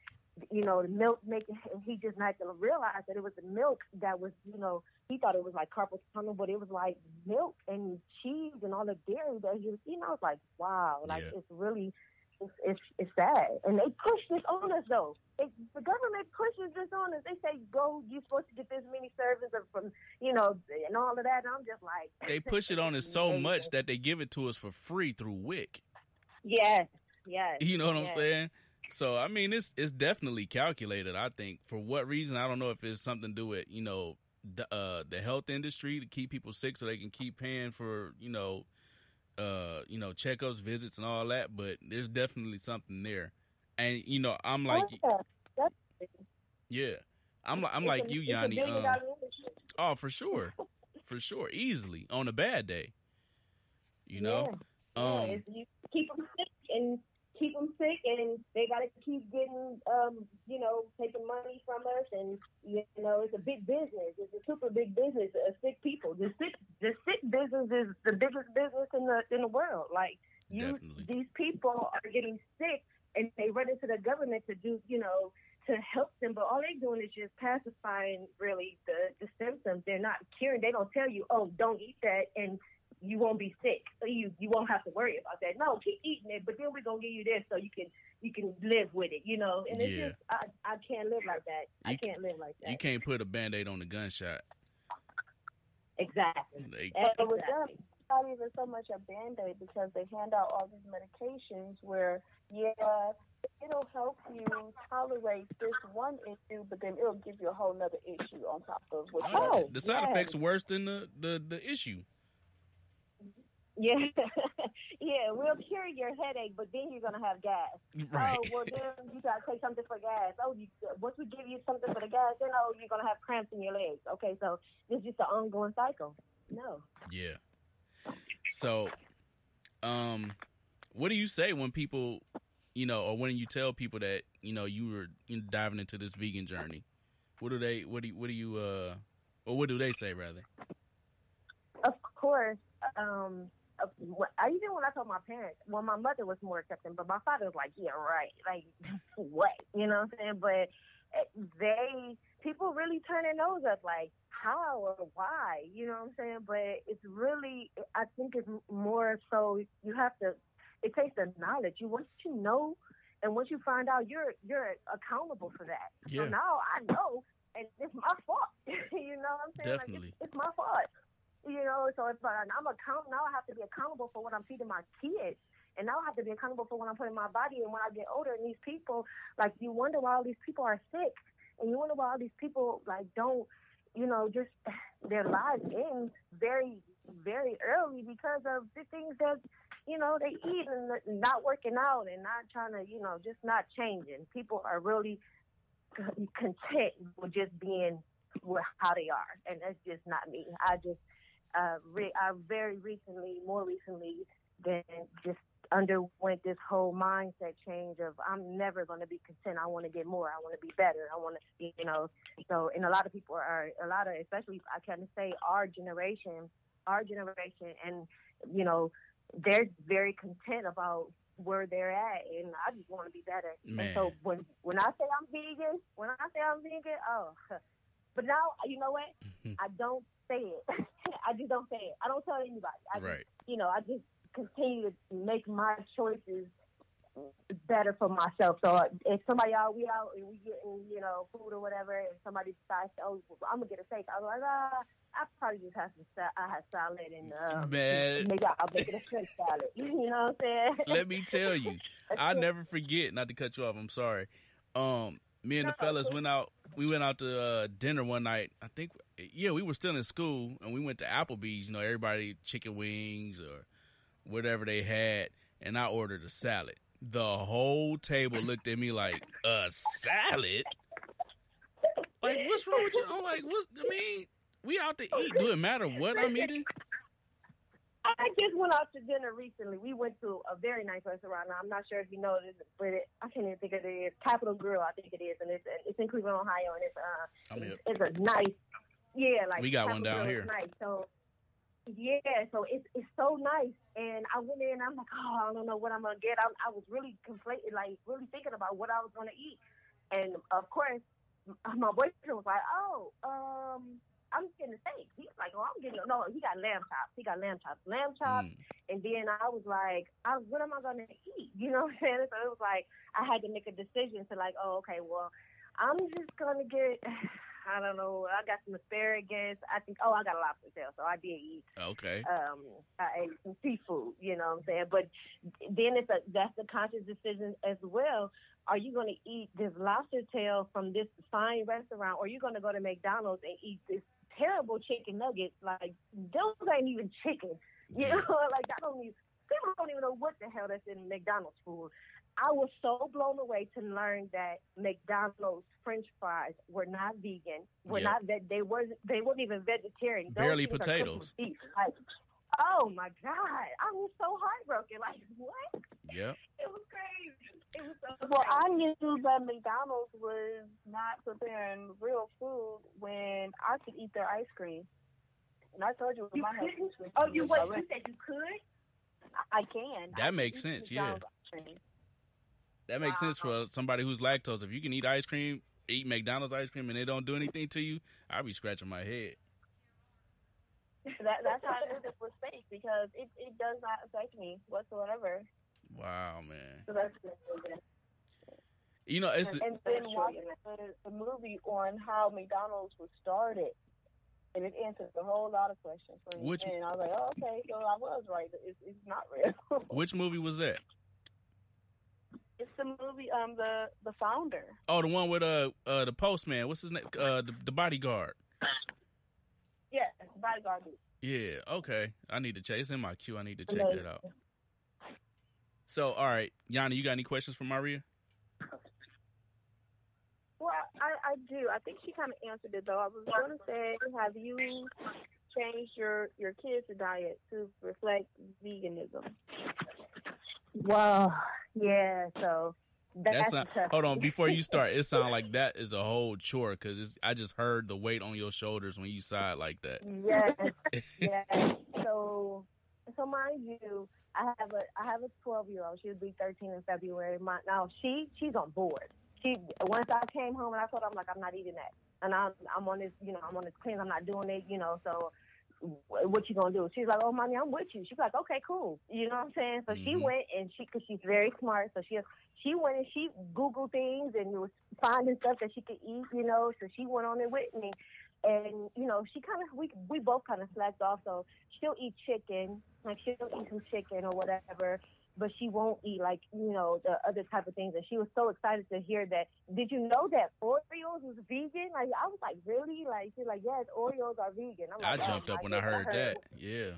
[SPEAKER 2] You know, the milk making, and he just not gonna realize that it was the milk that was, you know, he thought it was like carpal tunnel, but it was like milk and cheese and all the dairy that he was eating. I was like, wow, like
[SPEAKER 1] Yeah.
[SPEAKER 2] it's really, it's, it's it's sad. And they push this on us though. It, the government pushes this on us. They say, go, you're supposed to get this many servings of from, you know, and all of that. And I'm just like,
[SPEAKER 1] they push it on us so much that they give it to us for free through WIC.
[SPEAKER 2] yes, yes.
[SPEAKER 1] You know what I'm saying? So I mean, it's it's definitely calculated. I think for what reason I don't know if it's something to do with you know the uh, the health industry to keep people sick so they can keep paying for you know uh you know checkups, visits, and all that. But there's definitely something there. And you know, I'm like,
[SPEAKER 2] Oh, yeah.
[SPEAKER 1] yeah, I'm like, I'm like you, Yanni. Um, oh, for sure, for sure, easily on a bad day. You know,
[SPEAKER 2] Yeah.
[SPEAKER 1] um,
[SPEAKER 2] yeah, you keep them sick and keep them sick, and they got to keep getting, um, you know, taking money from us, and you know, it's a big business. It's a super big business. Uh, sick people. The sick, the sick business is the biggest business in the in the world. Like you,
[SPEAKER 1] Definitely.
[SPEAKER 2] these people are getting sick, and they run into the government to do, you know. To help them, but all they're doing is just pacifying really the, the symptoms. They're not curing. They don't tell you, oh, don't eat that, and you won't be sick. So you you won't have to worry about that. No, keep eating it, but then we're gonna give you this so you can you can live with it, you know. And it's
[SPEAKER 1] Yeah.
[SPEAKER 2] just I, I can't live like that. I
[SPEAKER 1] You-
[SPEAKER 2] can't live like that.
[SPEAKER 1] you can't put a band aid on a gunshot.
[SPEAKER 2] exactly.
[SPEAKER 1] They,
[SPEAKER 3] And with
[SPEAKER 2] Exactly.
[SPEAKER 3] them, it's not even so much a band aid because they hand out all these medications where, yeah, it'll help you tolerate this one issue, but then it'll give you a whole nother issue on top of what
[SPEAKER 1] oh,
[SPEAKER 2] Oh,
[SPEAKER 1] the side
[SPEAKER 2] yes.
[SPEAKER 1] effects are worse than the, the, the issue.
[SPEAKER 2] Yeah, yeah. We'll cure your headache, but then you're gonna have gas.
[SPEAKER 1] Right.
[SPEAKER 2] Oh, well, then you gotta take something for gas. Oh, you, once we give you something for the gas, then oh, you're gonna have cramps in your legs. Okay, so it's just an ongoing cycle. No.
[SPEAKER 1] Yeah. So, um, what do you say when people, you know, or when you tell people that you know you were diving into this vegan journey? What do they? What do you, what do you? Uh, or what do they say rather?
[SPEAKER 2] Of course, um, I even when I told my parents, well, my mother was more accepting, but my father was like, "Yeah, right." Like, what? You know what I'm saying? But uh, they people really turn their nose up, like, how or why? You know what I'm saying? But it's really, I think it's more so you have to. It takes the knowledge. You once you know, and once you find out, you're you're accountable for that.
[SPEAKER 1] Yeah.
[SPEAKER 2] So now I know, and it's my fault. you know what I'm saying? Like,
[SPEAKER 1] Definitely.
[SPEAKER 2] it's, it's my fault. You know, so if I, I'm account now, I have to be accountable for what I'm feeding my kids, and now I have to be accountable for what I'm putting in my body. And when I get older, and these people, like, you wonder why all these people are sick, and you wonder why all these people like don't, you know, just their lives end very, very early because of the things that you know they eat and not working out and not trying to, you know, just not changing. People are really content with just being with how they are, and that's just not me. I just, uh, re- I very recently, more recently, than just underwent this whole mindset change of I'm never going to be content. I want to get more. I want to be better. I want to, you know. So, and a lot of people are, a lot of, especially I can say our generation, our generation, and you know, they're very content about where they're at, and I just want to be better.
[SPEAKER 1] Man.
[SPEAKER 2] And so when when I say I'm vegan, when I say I'm vegan, oh, but now you know what? I don't say it. I just don't say it. I don't tell anybody. I just, you know, I just continue to make my choices better for myself. So uh, if somebody out, we out and we getting, you know, food or whatever, and somebody decides, oh, I'm gonna get a steak, I'm like, ah, I probably just have some, I have salad and um,
[SPEAKER 1] Man.
[SPEAKER 2] maybe I'll make it a shrimp salad. you know what I'm saying?
[SPEAKER 1] Let me tell you, I never forget. Not to cut you off. I'm sorry. Um, me and the fellas went out. We went out to uh, dinner one night. I think, yeah, we were still in school, and we went to Applebee's. You know, everybody chicken wings or whatever they had, and I ordered a salad. The whole table looked at me like a salad. Like, what's wrong with you? I'm like, what's? I mean, we out to eat. Do it matter what I'm eating?
[SPEAKER 2] I just went out to dinner recently. We went to a very nice restaurant. Now, I'm not sure if you know this, but it, I can't even think of it. It's Capital Grille, I think it is, and it's it's in Cleveland, Ohio, and it's uh,
[SPEAKER 1] I'm
[SPEAKER 2] it's a nice, yeah, like
[SPEAKER 1] We got one down here.
[SPEAKER 2] Nice, so yeah, so it's it's so nice, and I went in. I'm like, oh, I don't know what I'm gonna get. I, I was really conflated, like really thinking about what I was gonna eat, and of course, my boyfriend was like, oh, um. I'm getting a steak. He's like, oh, I'm getting no. He got lamb chops. He got lamb chops. Lamb chops.
[SPEAKER 1] Mm,
[SPEAKER 2] And then I was like, I, what am I to eat? You know what I'm saying? So it was like, I had to make a decision to like, oh, okay, well, I'm just to get, I don't know, I got some asparagus. I think, oh, I got a lobster tail. So I did eat,
[SPEAKER 1] okay.
[SPEAKER 2] um, I ate some seafood, you know what I'm saying? But then it's a, that's a conscious decision as well. Are you going to eat this lobster tail from this fine restaurant or are you going to go to McDonald's and eat this terrible chicken nuggets? Like, those ain't even chicken. You
[SPEAKER 1] Yeah.
[SPEAKER 2] know, like I don't even people don't even know what the hell that's in McDonald's food. I was so blown away to learn that McDonald's French fries were not vegan, were
[SPEAKER 1] Yeah.
[SPEAKER 2] not that they were they weren't even vegetarian. Those
[SPEAKER 1] Barely
[SPEAKER 2] things
[SPEAKER 1] potatoes.
[SPEAKER 2] beef. Like, oh my god, I was so heartbroken. Like what?
[SPEAKER 1] Yep.
[SPEAKER 2] It was crazy. It was so
[SPEAKER 3] Well. I knew that McDonald's was not preparing real food when I could eat their ice cream. And I told you,
[SPEAKER 2] You
[SPEAKER 3] my health
[SPEAKER 2] couldn't?
[SPEAKER 3] was
[SPEAKER 2] Oh, you what? You said you could?
[SPEAKER 3] I can.
[SPEAKER 1] That
[SPEAKER 3] I
[SPEAKER 1] makes
[SPEAKER 3] can eat
[SPEAKER 1] sense, yeah.
[SPEAKER 3] Ice cream.
[SPEAKER 1] That makes sense for somebody who's lactose. If you can eat ice cream, eat McDonald's ice cream, and it don't do anything to you, I'll be scratching my head.
[SPEAKER 3] That, that's how it is with steak because it, it does not affect me whatsoever.
[SPEAKER 1] Wow, man.
[SPEAKER 3] So that's
[SPEAKER 1] You know, it's
[SPEAKER 3] and, and then watching the, movie on how McDonald's was started, and it answered a whole lot of questions for me.
[SPEAKER 1] Which-
[SPEAKER 3] and I was like, oh, okay, so I was right. It's, it's not real.
[SPEAKER 1] which movie was that?
[SPEAKER 3] It's the movie, um, the the founder.
[SPEAKER 1] Oh, the one with uh uh the postman. What's his name? Uh, the, the bodyguard.
[SPEAKER 3] Yeah, it's bodyguard.
[SPEAKER 1] Yeah. Okay. I need to check. It's in my queue. I need to check that out. So, all right, Yanni, you got any questions for Maria?
[SPEAKER 3] Well, I, I do. I think she kind of answered it though. I was going to say, have you changed your your kids' diet to reflect veganism?
[SPEAKER 2] Well, yeah. So
[SPEAKER 1] That
[SPEAKER 2] that's a tough
[SPEAKER 1] hold on, before you start, it sounds like that is a whole chore because I just heard the weight on your shoulders when you sigh like that.
[SPEAKER 2] Yes, yes. So, so mind you, I have a I have a twelve year old. She'll be thirteen in February. My, now she she's on board. She once I came home and I told her I'm like I'm not eating that, and I'm I'm on this you know I'm on this cleanse. I'm not doing it. You know so. Wh- What you gonna do? She's like, "Oh, mommy, I'm with you." She's like, "Okay, cool." You know what I'm saying? So she
[SPEAKER 1] Mhm.
[SPEAKER 2] went and she, cause she's very smart. So she she went and she googled things and was finding stuff that she could eat. You know, so she went on it with me and you know she kind of we we both kind of slacked off so she'll eat chicken like she'll eat some chicken or whatever but she won't eat like you know the other type of things and she was so excited to hear that did you know that oreos was vegan like i was like really like she's like yes oreos are vegan I'm
[SPEAKER 1] I
[SPEAKER 2] like,
[SPEAKER 1] jumped up when I
[SPEAKER 2] goodness,
[SPEAKER 1] heard that. Yeah.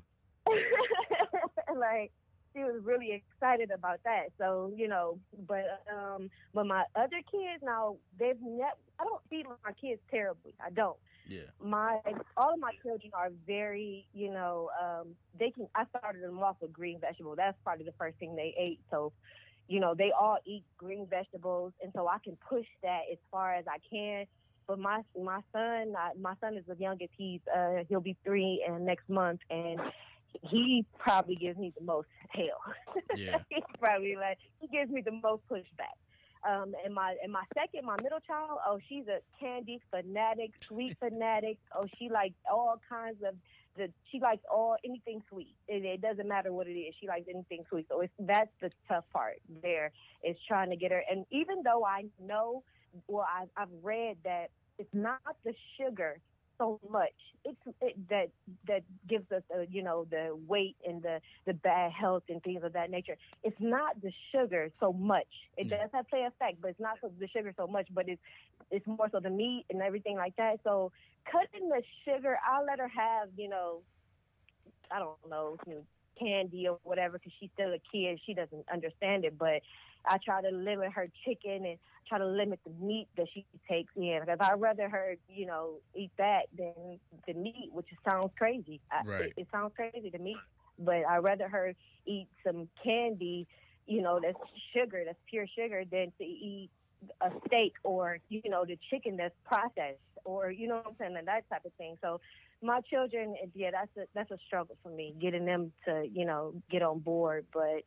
[SPEAKER 2] like she was really excited about that. So you know, but um, but my other kids now they've never. I don't feed my kids terribly. I don't.
[SPEAKER 1] Yeah.
[SPEAKER 2] My all of my children are very you know um, they can. I started them off with green vegetables. That's probably the first thing they ate. So. You know, they all eat green vegetables, and so I can push that as far as I can. But my my son, I, my son is the youngest. He's uh, he'll be three and next month, and he probably gives me the most hell.
[SPEAKER 1] Yeah.
[SPEAKER 2] He's probably like he gives me the most pushback. Um, and my and my second, my middle child, oh, she's a candy fanatic, sweet fanatic. Oh, she likes all kinds of the. She likes all anything sweet. It, it doesn't matter what it is. She likes anything sweet. So it's that's the tough part. There is trying to get her. And even though I know, well, I've I've read that it's not the sugar so much. It's it, that that gives us, uh, you know, the weight and the the bad health and things of that nature. It's not the sugar so much. It
[SPEAKER 1] Yeah.
[SPEAKER 2] does have play effect, but it's not so, the sugar so much. But it's it's more so the meat and everything like that. So cutting the sugar, I'll let her have, you know, I don't know, you know candy or whatever because she's still a kid. She doesn't understand it, but I try to limit her chicken and try to limit the meat that she takes in. Because I'd rather her, you know, eat that than the meat, which sounds crazy. I-
[SPEAKER 1] Right.
[SPEAKER 2] It, it sounds crazy to me, but I'd rather her eat some candy, you know, that's sugar, that's pure sugar, than to eat a steak or, you know, the chicken that's processed or, you know what I'm saying, and that type of thing. So my children, yeah, that's a, that's a struggle for me, getting them to, you know, get on board. But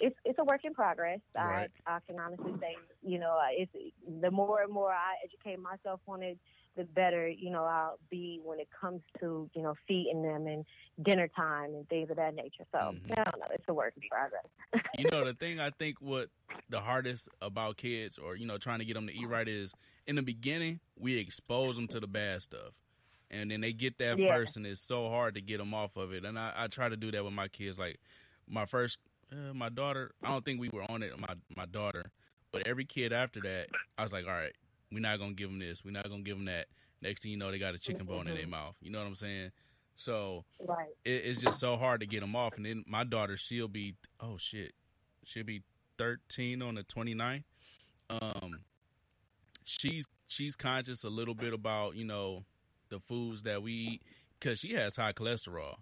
[SPEAKER 2] it's it's a work in progress.
[SPEAKER 1] Right.
[SPEAKER 2] I I can honestly say, you know, it's the more and more I educate myself on it, the better, you know, I'll be when it comes to, you know, feeding them and dinner time and things of that nature. So
[SPEAKER 1] Mhm.
[SPEAKER 2] I don't know, it's a work in progress.
[SPEAKER 1] you know the thing I think what the hardest about kids or you know trying to get them to eat right is in the beginning we expose them to the bad stuff and then they get that
[SPEAKER 2] Yeah.
[SPEAKER 1] first and it's so hard to get them off of it. And I, I try to do that with my kids. Like my first uh, my daughter I don't think we were on it my my daughter. But every kid after that I was like all right we're not gonna give them this. We're not gonna give them that. Next thing you know they got a chicken bone in their mouth. You know what I'm saying? So
[SPEAKER 2] Right.
[SPEAKER 1] it, it's just so hard to get them off. And then my daughter, she'll be, oh shit, she'll be 13 on the 29th. Um, she's she's conscious a little bit about you know the foods that we eat because she has high cholesterol,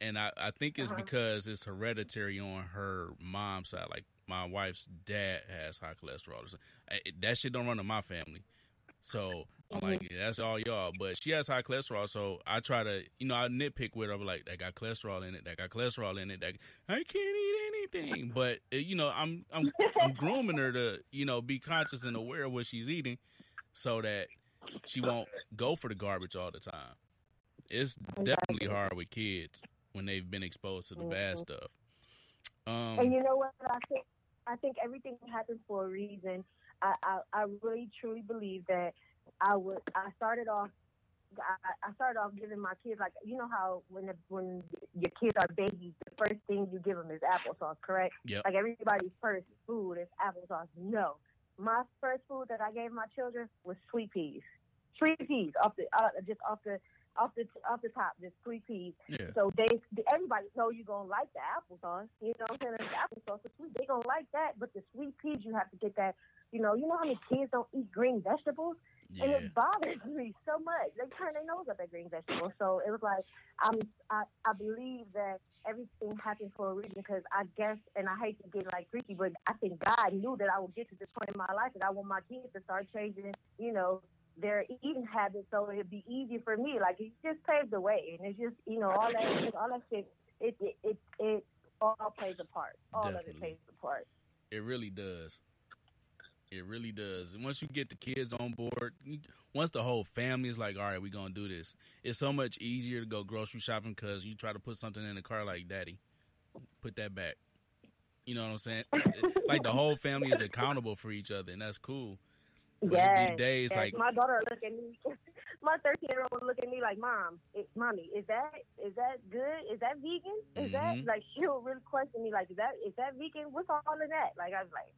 [SPEAKER 1] and I I think it's uh-huh. because it's hereditary on her mom's side. Like my wife's dad has high cholesterol. That shit don't run in my family. So I'm mm-hmm. like, yeah, that's all y'all. But she has high cholesterol, so I try to, you know, I nitpick with her. I'm like, that got cholesterol in it. That got cholesterol in it. That I can't eat anything. But uh, you know, I'm I'm I'm grooming her to, you know, be conscious and aware of what she's eating, so that she won't go for the garbage all the time. It's definitely hard with kids when they've been exposed to the bad mm-hmm. stuff.
[SPEAKER 2] Um, and you know what? I think I think everything happens for a reason. I, I, I really truly believe that I would. I started off. I, I started off giving my kids like you know how when the, when your kids are babies, the first thing you give them is applesauce, correct?
[SPEAKER 1] Yep.
[SPEAKER 2] Like everybody's first food is applesauce. No, my first food that I gave my children was sweet peas. Sweet peas off the uh, just off the off the off the top, just sweet peas.
[SPEAKER 1] Yeah.
[SPEAKER 2] So they everybody know you're gonna like the applesauce. You know what I'm saying? The applesauce is sweet. They gonna like that, but the sweet peas you have to get that. You know, you know how many kids don't eat green vegetables,
[SPEAKER 1] yeah.
[SPEAKER 2] and it bothers me so much. They turn their nose up at green vegetables. So it was like I'm I I believe that everything happens for a reason because I guess, and I hate to get like preachy, but I think God knew that I would get to this point in my life that I want my kids to start changing. You know their eating habits so it'd be easy for me. Like it just paved the way, and it's just you know all that all that shit. It it it, it all plays a part. All Definitely. of it plays a part.
[SPEAKER 1] It really does. It really does. And once you get the kids on board, once the whole family is like, all right, we're going to do this, it's so much easier to go grocery shopping because you try to put something in the car like, Daddy, put that back. You know what I'm saying? like the whole family is accountable for each other, and that's cool.
[SPEAKER 2] Yeah.
[SPEAKER 1] These days,
[SPEAKER 2] yes.
[SPEAKER 1] like
[SPEAKER 2] my daughter look at me. my thirteen year old look at me like, "Mom, it, mommy, is that is that good? Is that vegan? Is mm-hmm. that like?" She'll really question me like, "Is that is that vegan? What's all of that?" Like I was like,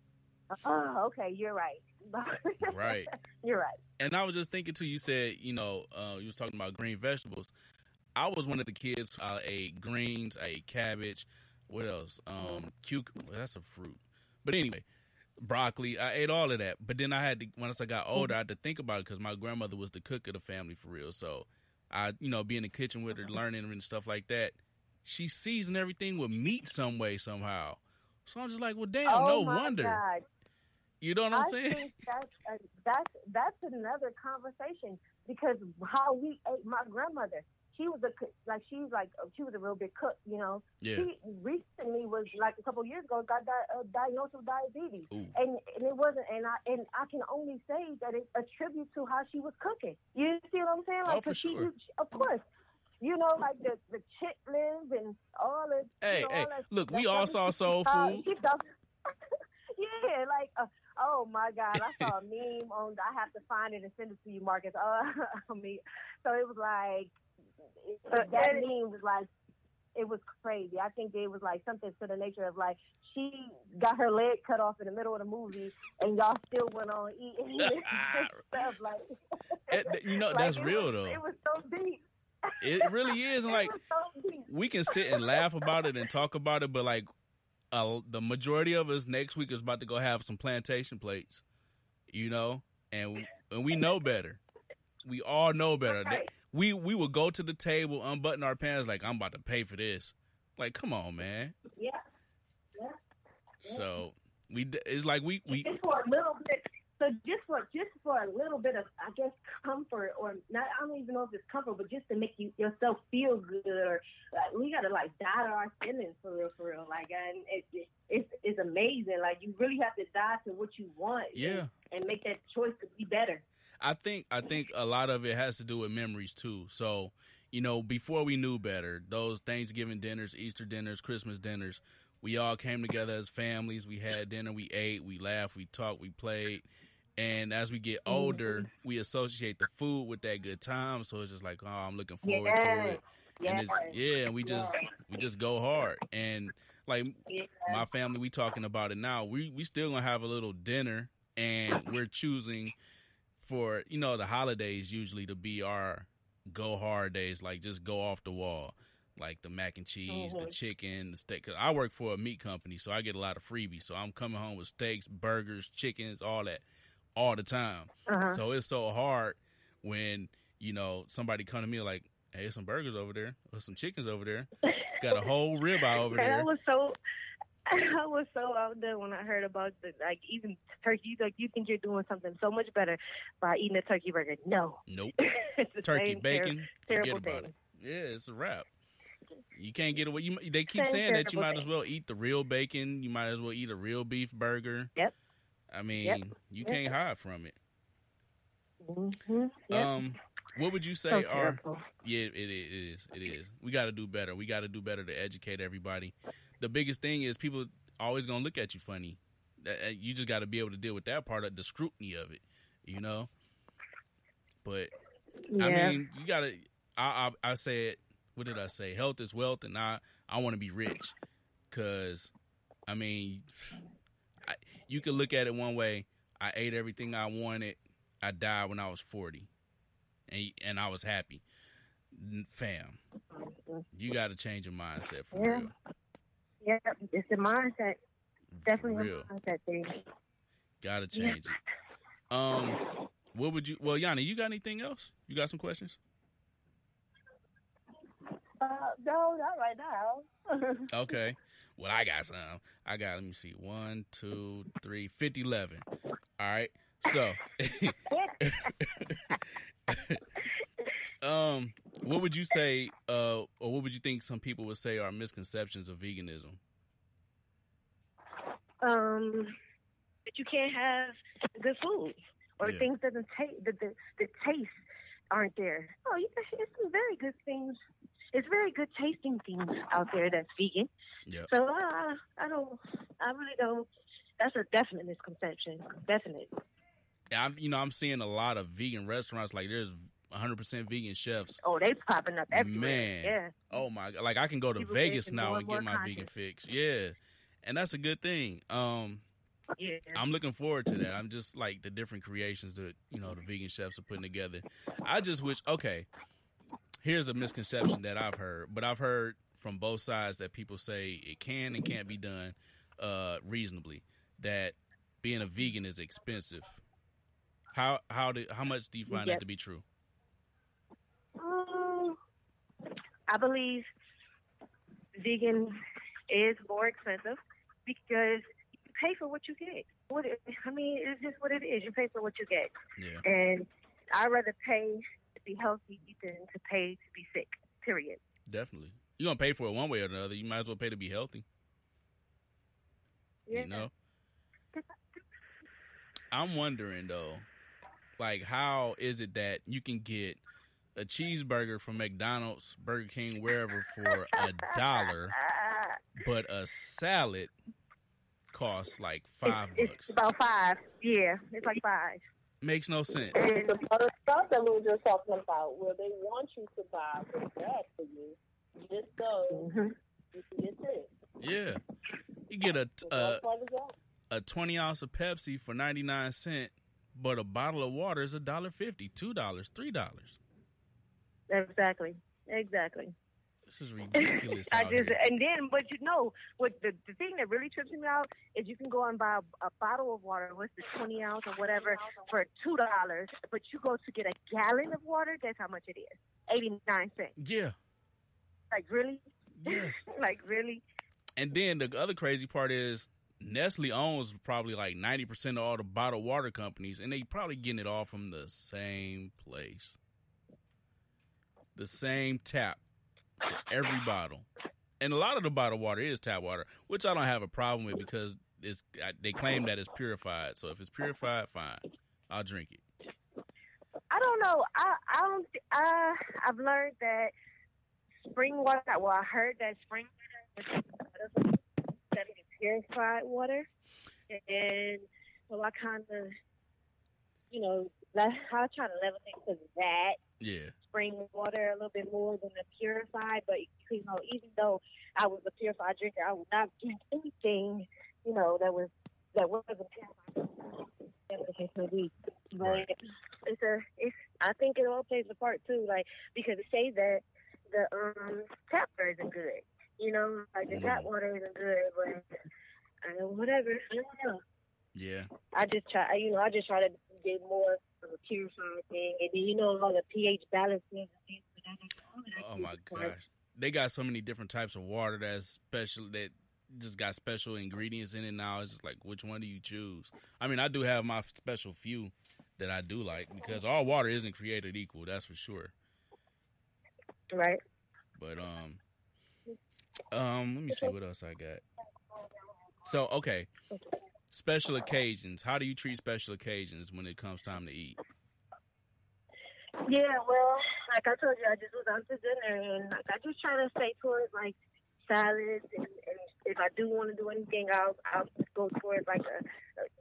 [SPEAKER 2] "Oh, okay, you're right."
[SPEAKER 1] right.
[SPEAKER 2] You're right.
[SPEAKER 1] And I was just thinking too. You said you know uh, you was talking about green vegetables. I was one of the kids. I ate greens. I ate cabbage. What else? Um, cucumber. That's a fruit. But anyway, broccoli. I ate all of that. But then I had to once I got older, I had to think about it because my grandmother was the cook of the family for real. So I, you know, be in the kitchen with her, learning and stuff like that. She seasoned everything with meat some way somehow. So I'm just like, well, damn,
[SPEAKER 2] oh
[SPEAKER 1] no wonder.
[SPEAKER 2] God.
[SPEAKER 1] You know what I'm
[SPEAKER 2] I
[SPEAKER 1] saying?
[SPEAKER 2] Think that's, uh, that's that's another conversation because how we ate my grandmother she was a like she's like she was a real big cook, you know.
[SPEAKER 1] Yeah.
[SPEAKER 2] She recently was like a couple years ago got di- uh, diagnosed with diabetes,
[SPEAKER 1] Ooh.
[SPEAKER 2] and and it wasn't and I and I can only say that it's a tribute to how she was cooking. You see what I'm saying?
[SPEAKER 1] Like,
[SPEAKER 2] oh,
[SPEAKER 1] for sure.
[SPEAKER 2] She, of course. You know, like the the chitlins and all of.
[SPEAKER 1] Hey,
[SPEAKER 2] you know,
[SPEAKER 1] hey!
[SPEAKER 2] that,
[SPEAKER 1] look,
[SPEAKER 2] that
[SPEAKER 1] we all saw soul food.
[SPEAKER 2] yeah, like uh, oh my god, I saw a meme on. I have to find it and send it to you, Marcus. Uh, me. So it was like that meme was like it was crazy. I think it was like something to the nature of like she got her leg cut off in the middle of the movie, and y'all still went on eating stuff like.
[SPEAKER 1] You know
[SPEAKER 2] like
[SPEAKER 1] that's real
[SPEAKER 2] was,
[SPEAKER 1] though.
[SPEAKER 2] It was so deep.
[SPEAKER 1] It really is, like we can sit and laugh about it and talk about it, but like uh, the majority of us next week is about to go have some plantation plates, you know, and and we know better. We all know better. We we would go to the table, unbutton our pants, like I'm about to pay for this. Like, come on, man.
[SPEAKER 2] Yeah. Yeah.
[SPEAKER 1] So we it's like we we
[SPEAKER 2] just for a little bit. So just for just for a little bit of I guess comfort or not I don't even know if it's comfort, but just to make you yourself feel good or like, we gotta like die to our feelings for real for real. Like and it, it it's it's amazing. Like you really have to die to what you want.
[SPEAKER 1] Yeah.
[SPEAKER 2] And, and make that choice to be better.
[SPEAKER 1] I think I think a lot of it has to do with memories too. So, you know, before we knew better, those Thanksgiving dinners, Easter dinners, Christmas dinners, we all came together as families. We had dinner, we ate, we laughed, we talked, we played. And as we get older, mm-hmm. we associate the food with that good time. So it's just like, oh, I'm looking forward
[SPEAKER 2] yeah.
[SPEAKER 1] to it. And it's, yeah, and we just we just go hard. And like my family, we talking about it now. We we still gonna have a little dinner, and we're choosing for you know the holidays usually to be our go hard days, like just go off the wall. like the mac and cheese, the
[SPEAKER 2] Mhm.
[SPEAKER 1] chicken, the steak. Cause I work for a meat company, so I get a lot of freebies. So I'm coming home with steaks, burgers, chickens, all that, all the time.
[SPEAKER 2] Uh-huh.
[SPEAKER 1] So it's so hard when you know somebody come to me like, "Hey, some burgers over there, or some chickens over there, got a whole ribeye over
[SPEAKER 2] there." I was so I was so out there when I heard about the like even turkey. Like you think you're doing something so much better by eating a turkey burger? No,
[SPEAKER 1] Nope, turkey,
[SPEAKER 2] ter-
[SPEAKER 1] bacon,
[SPEAKER 2] terrible
[SPEAKER 1] forget about
[SPEAKER 2] thing.
[SPEAKER 1] it. Yeah, it's a wrap. You can't get away. You they keep
[SPEAKER 2] Same
[SPEAKER 1] saying that you might as well eat the real bacon. You might as well eat a real beef burger.
[SPEAKER 2] Yep.
[SPEAKER 1] I mean,
[SPEAKER 2] Yep.
[SPEAKER 1] you can't hide from it.
[SPEAKER 2] Mm-hmm. Yep.
[SPEAKER 1] Um, what would you say
[SPEAKER 2] so
[SPEAKER 1] are?
[SPEAKER 2] terrible.
[SPEAKER 1] Yeah, it is. It is. We got to do better. We got to do better to educate everybody. The biggest thing is people always gonna look at you funny. Uh, You just got to be able to deal with that part of the scrutiny of it. You know. But
[SPEAKER 2] Yeah.
[SPEAKER 1] I mean, you gotta. I, I I said, what did I say? Health is wealth, and I I want to be rich, cause I mean, I, you could look at it one way. I ate everything I wanted. I died when I was forty, and and I was happy. Fam, you got to change your mindset for
[SPEAKER 2] Yeah.
[SPEAKER 1] real.
[SPEAKER 2] yeah, it's the mindset. Definitely
[SPEAKER 1] real.
[SPEAKER 2] mindset thing.
[SPEAKER 1] Got to
[SPEAKER 2] Yeah.
[SPEAKER 1] change it. Um, what would you? Well, Yanni, you got anything else? You got some questions?
[SPEAKER 3] Uh, no, not right now.
[SPEAKER 1] Okay. Well, I got some. I got, let me see, one, two, three, 50, 11. All right. So, um, what would you say, uh, or what would you think some people would say are misconceptions of veganism?
[SPEAKER 2] um, that you can't have good food or
[SPEAKER 1] Yeah.
[SPEAKER 2] things that the taste, the, the the taste aren't there. Oh, you can, it's some very good things. It's very good tasting things out there that's vegan.
[SPEAKER 1] Yeah.
[SPEAKER 2] So uh, I don't, I really don't. That's a definite misconception. Definite.
[SPEAKER 1] I'm, you know, I'm seeing a lot of vegan restaurants. Like, there's 100% vegan chefs.
[SPEAKER 2] Oh, they popping up everywhere.
[SPEAKER 1] Man.
[SPEAKER 2] Yeah.
[SPEAKER 1] Oh my god! Like I can go to
[SPEAKER 2] People
[SPEAKER 1] Vegas now
[SPEAKER 2] more
[SPEAKER 1] and get my vegan fix. Yeah, and that's a good thing. Um,
[SPEAKER 2] Yeah.
[SPEAKER 1] I'm looking forward to that. I'm just like the different creations that you know the vegan chefs are putting together. I just wish. Okay, here's a misconception that I've heard, but I've heard from both sides that people say it can and can't be done uh, reasonably. That being a vegan is expensive. How how do how much do you find
[SPEAKER 2] Yep.
[SPEAKER 1] that to be true?
[SPEAKER 2] Um, I believe vegan is more expensive because you pay for what you get. What it, I mean, it's just what it is. You pay for what you get,
[SPEAKER 1] Yeah,
[SPEAKER 2] and I'd rather pay be healthy than to pay to be sick. Period.
[SPEAKER 1] definitely. You're gonna pay for it one way or another. You might as well pay to be healthy. You know. I'm wondering though, like how is it that you can get a cheeseburger from McDonald's, Burger King, wherever for a dollar, but a salad costs like five
[SPEAKER 2] it's,
[SPEAKER 1] bucks?
[SPEAKER 2] it's about five. Yeah, it's like five.
[SPEAKER 1] Makes no sense.
[SPEAKER 3] And the other stuff that we were just talking about, where they want you to buy what's bad for you, just so you can get sick.
[SPEAKER 1] Yeah, you get a
[SPEAKER 3] So
[SPEAKER 1] a,
[SPEAKER 3] what part is that?
[SPEAKER 1] a twenty ounce of Pepsi for ninety nine cent, but a bottle of water is a dollar fifty, two dollars, three dollars.
[SPEAKER 2] Exactly. Exactly.
[SPEAKER 1] This is ridiculous.
[SPEAKER 2] I just
[SPEAKER 1] here.
[SPEAKER 2] and then, but you know, what the the thing that really trips me out is you can go and buy a, a bottle of water, what's the twenty ounce or whatever, for two dollars, but you go to get a gallon of water. Guess how much it is? Eighty nine cents.
[SPEAKER 1] Yeah.
[SPEAKER 2] Like really?
[SPEAKER 1] Yes.
[SPEAKER 2] like really?
[SPEAKER 1] And then the other crazy part is Nestle owns probably like ninety percent of all the bottled water companies, and they probably getting it all from the same place, the same tap every bottle. And a lot of the bottled water is tap water, which I don't have a problem with because it's I- they claim that it's purified. So if it's purified, fine, I'll drink it.
[SPEAKER 2] I don't know. I I don't. I I've learned that spring water. Well, I heard that spring water is better than purified water, and so I kind of, you know, I try to level things to that
[SPEAKER 1] Yeah,
[SPEAKER 2] spring water a little bit more than the purified. But you know, even though I was a purified drinker, I would not drink anything, you know, that was that wasn't purified. Whatever the case may be. But
[SPEAKER 1] Right.
[SPEAKER 2] it's a, it's. I think it all plays a part too, like because it says that the um tap water isn't good. You know, like the tap
[SPEAKER 1] Mhm.
[SPEAKER 2] water isn't good, but uh, whatever. I don't know.
[SPEAKER 1] Yeah.
[SPEAKER 2] I just try, you know, I just try to get more of a purified thing, and then you know all the pH balances and things. like that, all of that
[SPEAKER 1] Oh my gosh. They got so many different types of water that's special that just got special ingredients in it now. It's just like which one do you choose? I mean, I do have my special few that I do like because all water isn't created equal, that's for sure.
[SPEAKER 2] Right.
[SPEAKER 1] But um um let me see what else I got. So, okay. Special occasions. How do you treat special occasions when it comes time to eat?
[SPEAKER 2] Yeah, well, like I told you, I just was out to dinner, and like I just try to stay towards like salads, and, and if I do want to do anything, I'll I'll go towards like a,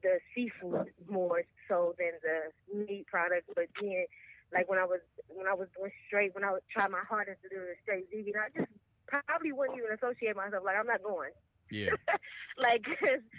[SPEAKER 2] the seafood more so than the meat products. But then, like when I was when I was doing straight, when I would try my hardest to do the straight vegan, I just probably wouldn't even associate myself. Like I'm not going.
[SPEAKER 1] Yeah.
[SPEAKER 2] like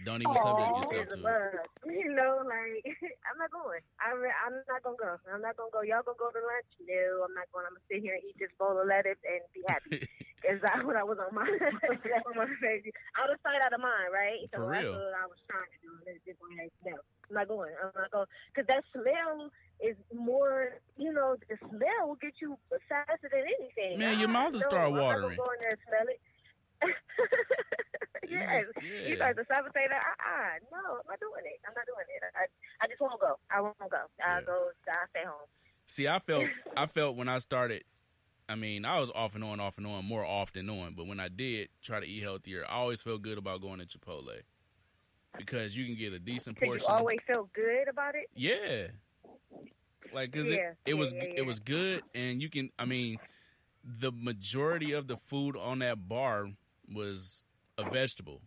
[SPEAKER 1] Don't even subject
[SPEAKER 2] oh,
[SPEAKER 1] yourself
[SPEAKER 2] it's a
[SPEAKER 1] to it.
[SPEAKER 2] You know, like I'm not going. I re- I'm not gonna go. I'm not gonna go. Y'all gonna go to lunch? No, I'm not going. I'm gonna sit here and eat this bowl of lettuce and be happy. Is that what I was on my on my face? Out of sight, out of mind, right?
[SPEAKER 1] For
[SPEAKER 2] so
[SPEAKER 1] real.
[SPEAKER 2] that's what I was trying to do. And it's like, no, I'm not going. I'm not going because that smell is more. You know, the smell will get you faster than anything.
[SPEAKER 1] Man, your mouth will start
[SPEAKER 2] I'm
[SPEAKER 1] watering.
[SPEAKER 2] gonna go in there and smell it.
[SPEAKER 1] You
[SPEAKER 2] yes.
[SPEAKER 1] just-
[SPEAKER 2] You
[SPEAKER 1] yeah.
[SPEAKER 2] start to sabotage that. Uh-uh. No, I'm not doing it. I'm not doing it. I, I just won't go. I won't go. I'll
[SPEAKER 1] Yeah.
[SPEAKER 2] go. I'll stay home.
[SPEAKER 1] See, I felt I felt when I started. I mean, I was off and on, off and on, more off than on. But when I did try to eat healthier, I always felt good about going to Chipotle because you can get a decent
[SPEAKER 2] So you always feel good about it.
[SPEAKER 1] yeah, like because
[SPEAKER 2] Yeah,
[SPEAKER 1] it, it
[SPEAKER 2] yeah,
[SPEAKER 1] was it was good, and you can. I mean, the majority of the food on that bar was a vegetable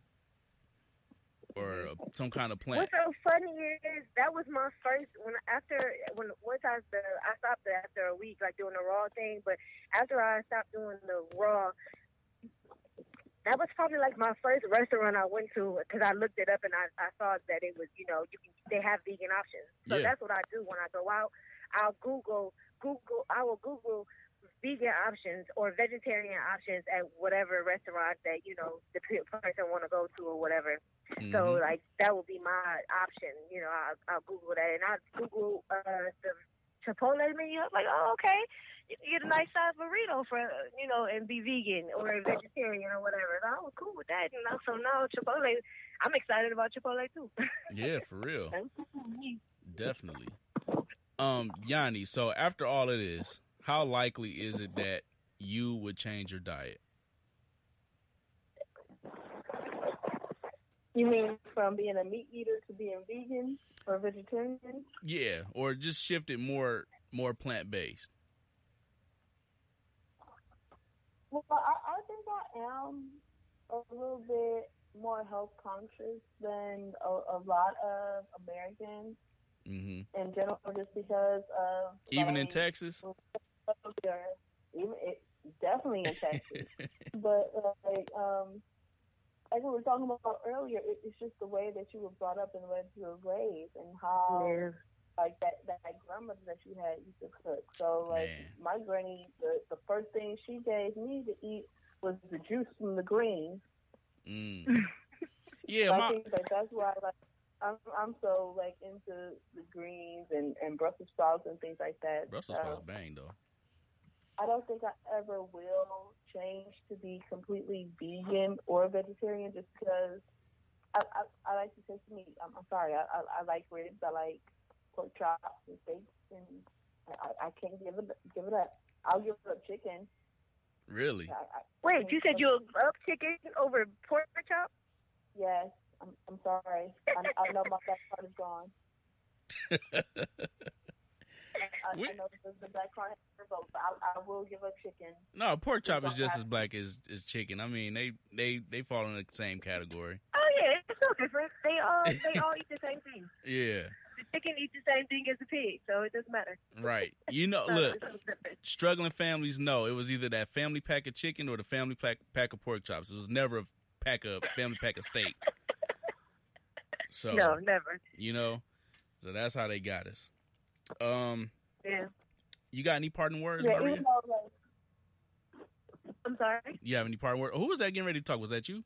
[SPEAKER 1] or a, some kind of plant.
[SPEAKER 2] What's so funny is that was my first when after when once I the I stopped after a week like doing the raw thing, but after I stopped doing the raw, that was probably like my first restaurant I went to because I looked it up and I, I saw that it was you know you can they have vegan options. So
[SPEAKER 1] Yeah.
[SPEAKER 2] that's what I do when I go out. I'll Google Google I will Google vegan options or vegetarian options at whatever restaurant that you know the person want to go to or whatever. So
[SPEAKER 1] Mhm.
[SPEAKER 2] like that would be my option. You know, I'll, I'll Google that and I'll Google uh, the Chipotle menu. I'm like, oh okay, you can get a nice size burrito for you know and be vegan or vegetarian or whatever. And I was cool with that. And so now Chipotle, I'm excited about Chipotle too.
[SPEAKER 1] yeah, for real.
[SPEAKER 2] That's cool with me.
[SPEAKER 1] Definitely. Um, Yanni, so after all of this, how likely is it that you would change your diet?
[SPEAKER 3] You mean from being a meat eater to being vegan or vegetarian?
[SPEAKER 1] Yeah, or just shift it more more plant based.
[SPEAKER 3] Well, I, I think I am a little bit more health conscious than a, a lot of Americans
[SPEAKER 1] hmm
[SPEAKER 3] in general, just because of
[SPEAKER 1] Even in Texas.
[SPEAKER 3] Culture, even it, definitely in Texas. but like um like we were talking about earlier, it, it's just the way that you were brought up and the way that you were raised and how
[SPEAKER 2] Yeah.
[SPEAKER 3] like that that grandmother that you had used to cook. So like
[SPEAKER 1] Man.
[SPEAKER 3] my granny, the the first thing she gave me to eat was the juice from the greens.
[SPEAKER 1] Mm.
[SPEAKER 3] So
[SPEAKER 1] Yeah,
[SPEAKER 3] I think like that's why like I'm I'm so like into the greens and and Brussels sprouts and things like that.
[SPEAKER 1] Brussels sprouts bang though.
[SPEAKER 3] I don't think I ever will change to be completely vegan or vegetarian just because I, I, I like to taste meat. I'm, I'm sorry. I, I, I like ribs. I like pork chops and steaks, and I, I can't give it give it up. I'll give it up chicken.
[SPEAKER 1] Really?
[SPEAKER 3] I, I,
[SPEAKER 2] Wait, you said you up chicken over pork chop?
[SPEAKER 3] yes. I'm, I'm sorry. I, I know my black part is gone. I,
[SPEAKER 1] We-
[SPEAKER 3] I know the, the black card has revoked, but I, I will give up chicken.
[SPEAKER 1] No, pork chop is just as black as, as chicken. I mean, they, they they fall in the same category.
[SPEAKER 2] Oh yeah, it's no different. They all they all eat the same thing.
[SPEAKER 1] Yeah,
[SPEAKER 2] The chicken eats the same thing as the pig, so it doesn't matter.
[SPEAKER 1] right. You know,
[SPEAKER 2] No,
[SPEAKER 1] look,
[SPEAKER 2] it's no different.
[SPEAKER 1] struggling families know it was either that family pack of chicken or the family pack pack of pork chops. It was never a pack of family pack of steak. So
[SPEAKER 2] No, never.
[SPEAKER 1] you know, so that's how they got us. Um,
[SPEAKER 2] Yeah.
[SPEAKER 1] you got any parting words,
[SPEAKER 3] Yeah,
[SPEAKER 1] Maria?
[SPEAKER 3] even though like
[SPEAKER 2] I'm sorry.
[SPEAKER 1] You have any parting word? Who was that getting ready to talk? Was that you?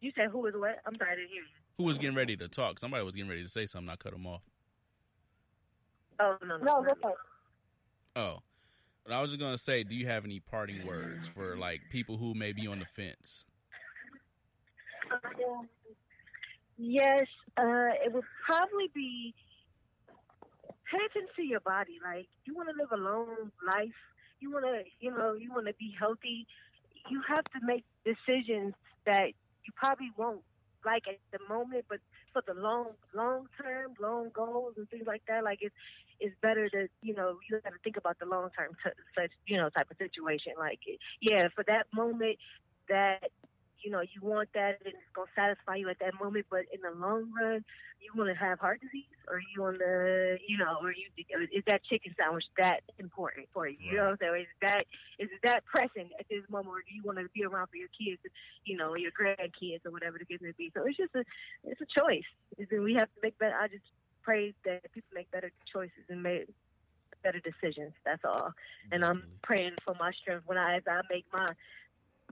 [SPEAKER 2] You said who was what? I'm sorry, I didn't hear you.
[SPEAKER 1] Who was getting ready to talk? Somebody was getting ready to say something. I cut them off.
[SPEAKER 2] Oh no, no,
[SPEAKER 3] No, go ahead.
[SPEAKER 1] Oh, but I was just gonna say, do you have any parting words for like people who may be on the fence?
[SPEAKER 2] Yes, uh, it would probably be pay attention to your body. Like you want to live a long life. You want to, you know, you want to be healthy. You have to make decisions that you probably won't like at the moment, but for the long, long term, long goals and things like that, like it's it's better to, you know, you got to think about the long term, such you know, type of situation. Like, yeah, for that moment, that you know, you want that and it's gonna satisfy you at that moment, but in the long run, you want to have heart disease, or you want to, you know, or you is that chicken sandwich that important for you? You know what I'm saying? Is that is that pressing at this moment, or do you want to be around for your kids, you know, your grandkids, or whatever the case may be? So it's just a it's a choice. Is we have to make better. I just pray that people make better choices and make better decisions. That's all. And I'm praying for my strength when I as I make my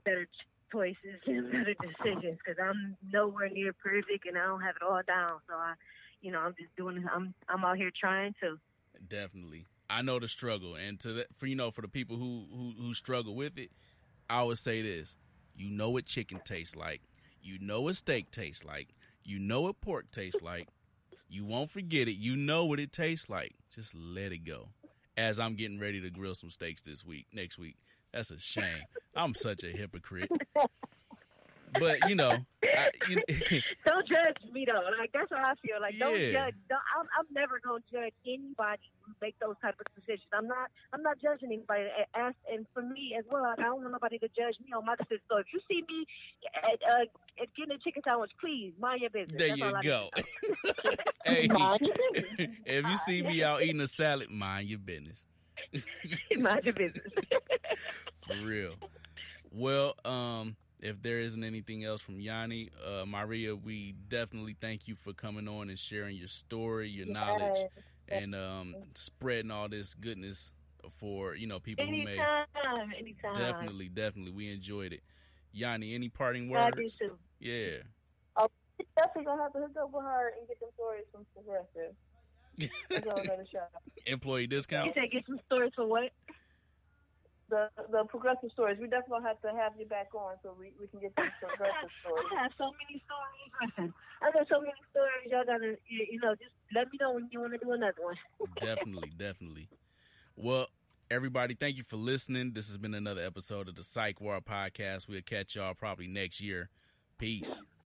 [SPEAKER 2] better choices and better decisions because I'm nowhere near perfect and I don't have it all down. So I, you know, I'm just doing. I'm I'm out here trying to.
[SPEAKER 1] Definitely. I know the struggle, and to that, for you know, for the people who, who who struggle with it, I would say this: you know what chicken tastes like, you know what steak tastes like, you know what pork tastes like. You won't forget it. You know what it tastes like. Just let it go. As I'm getting ready to grill some steaks this week, next week. That's a shame. I'm such a hypocrite. But you know, I, you,
[SPEAKER 2] Don't judge me though. Like that's how I feel. Like don't
[SPEAKER 1] Yeah.
[SPEAKER 2] judge. Don't, I'm I'm never gonna judge anybody who make those type of decisions. I'm not I'm not judging anybody. Ask and for me as well. Like, I don't want nobody to judge me on my decisions. So if you see me at uh, at getting a chicken sandwich, please mind your business.
[SPEAKER 1] there
[SPEAKER 2] That's
[SPEAKER 1] you go. hey,
[SPEAKER 2] Mind your business.
[SPEAKER 1] if you see me out eating a salad, mind your business.
[SPEAKER 2] mind your business.
[SPEAKER 1] For real. Well, um, if there isn't anything else from Yanni, uh, Maria, we definitely thank you for coming on and sharing your story, your knowledge,
[SPEAKER 3] Yes.
[SPEAKER 1] and um, spreading all this goodness for you know people who may
[SPEAKER 2] anytime, anytime.
[SPEAKER 1] definitely, definitely. We enjoyed it. Yanni, any parting words?
[SPEAKER 2] I do too.
[SPEAKER 1] Yeah.
[SPEAKER 3] Definitely gonna have to hook up with her and get them stories from Progressive. Let's go another shot.
[SPEAKER 1] Employee discount.
[SPEAKER 2] You said get some stories for what?
[SPEAKER 3] The the Progressive stories. We definitely have to have you back on so we, we can get some Progressive stories.
[SPEAKER 2] I have so many stories. Listen, I got so many stories. Y'all gotta, you, you know, just let me know when you want to do another one.
[SPEAKER 1] definitely, definitely. Well, everybody, thank you for listening. This has been another episode of the Sike Ward Podcast. We'll catch y'all probably next year. Peace.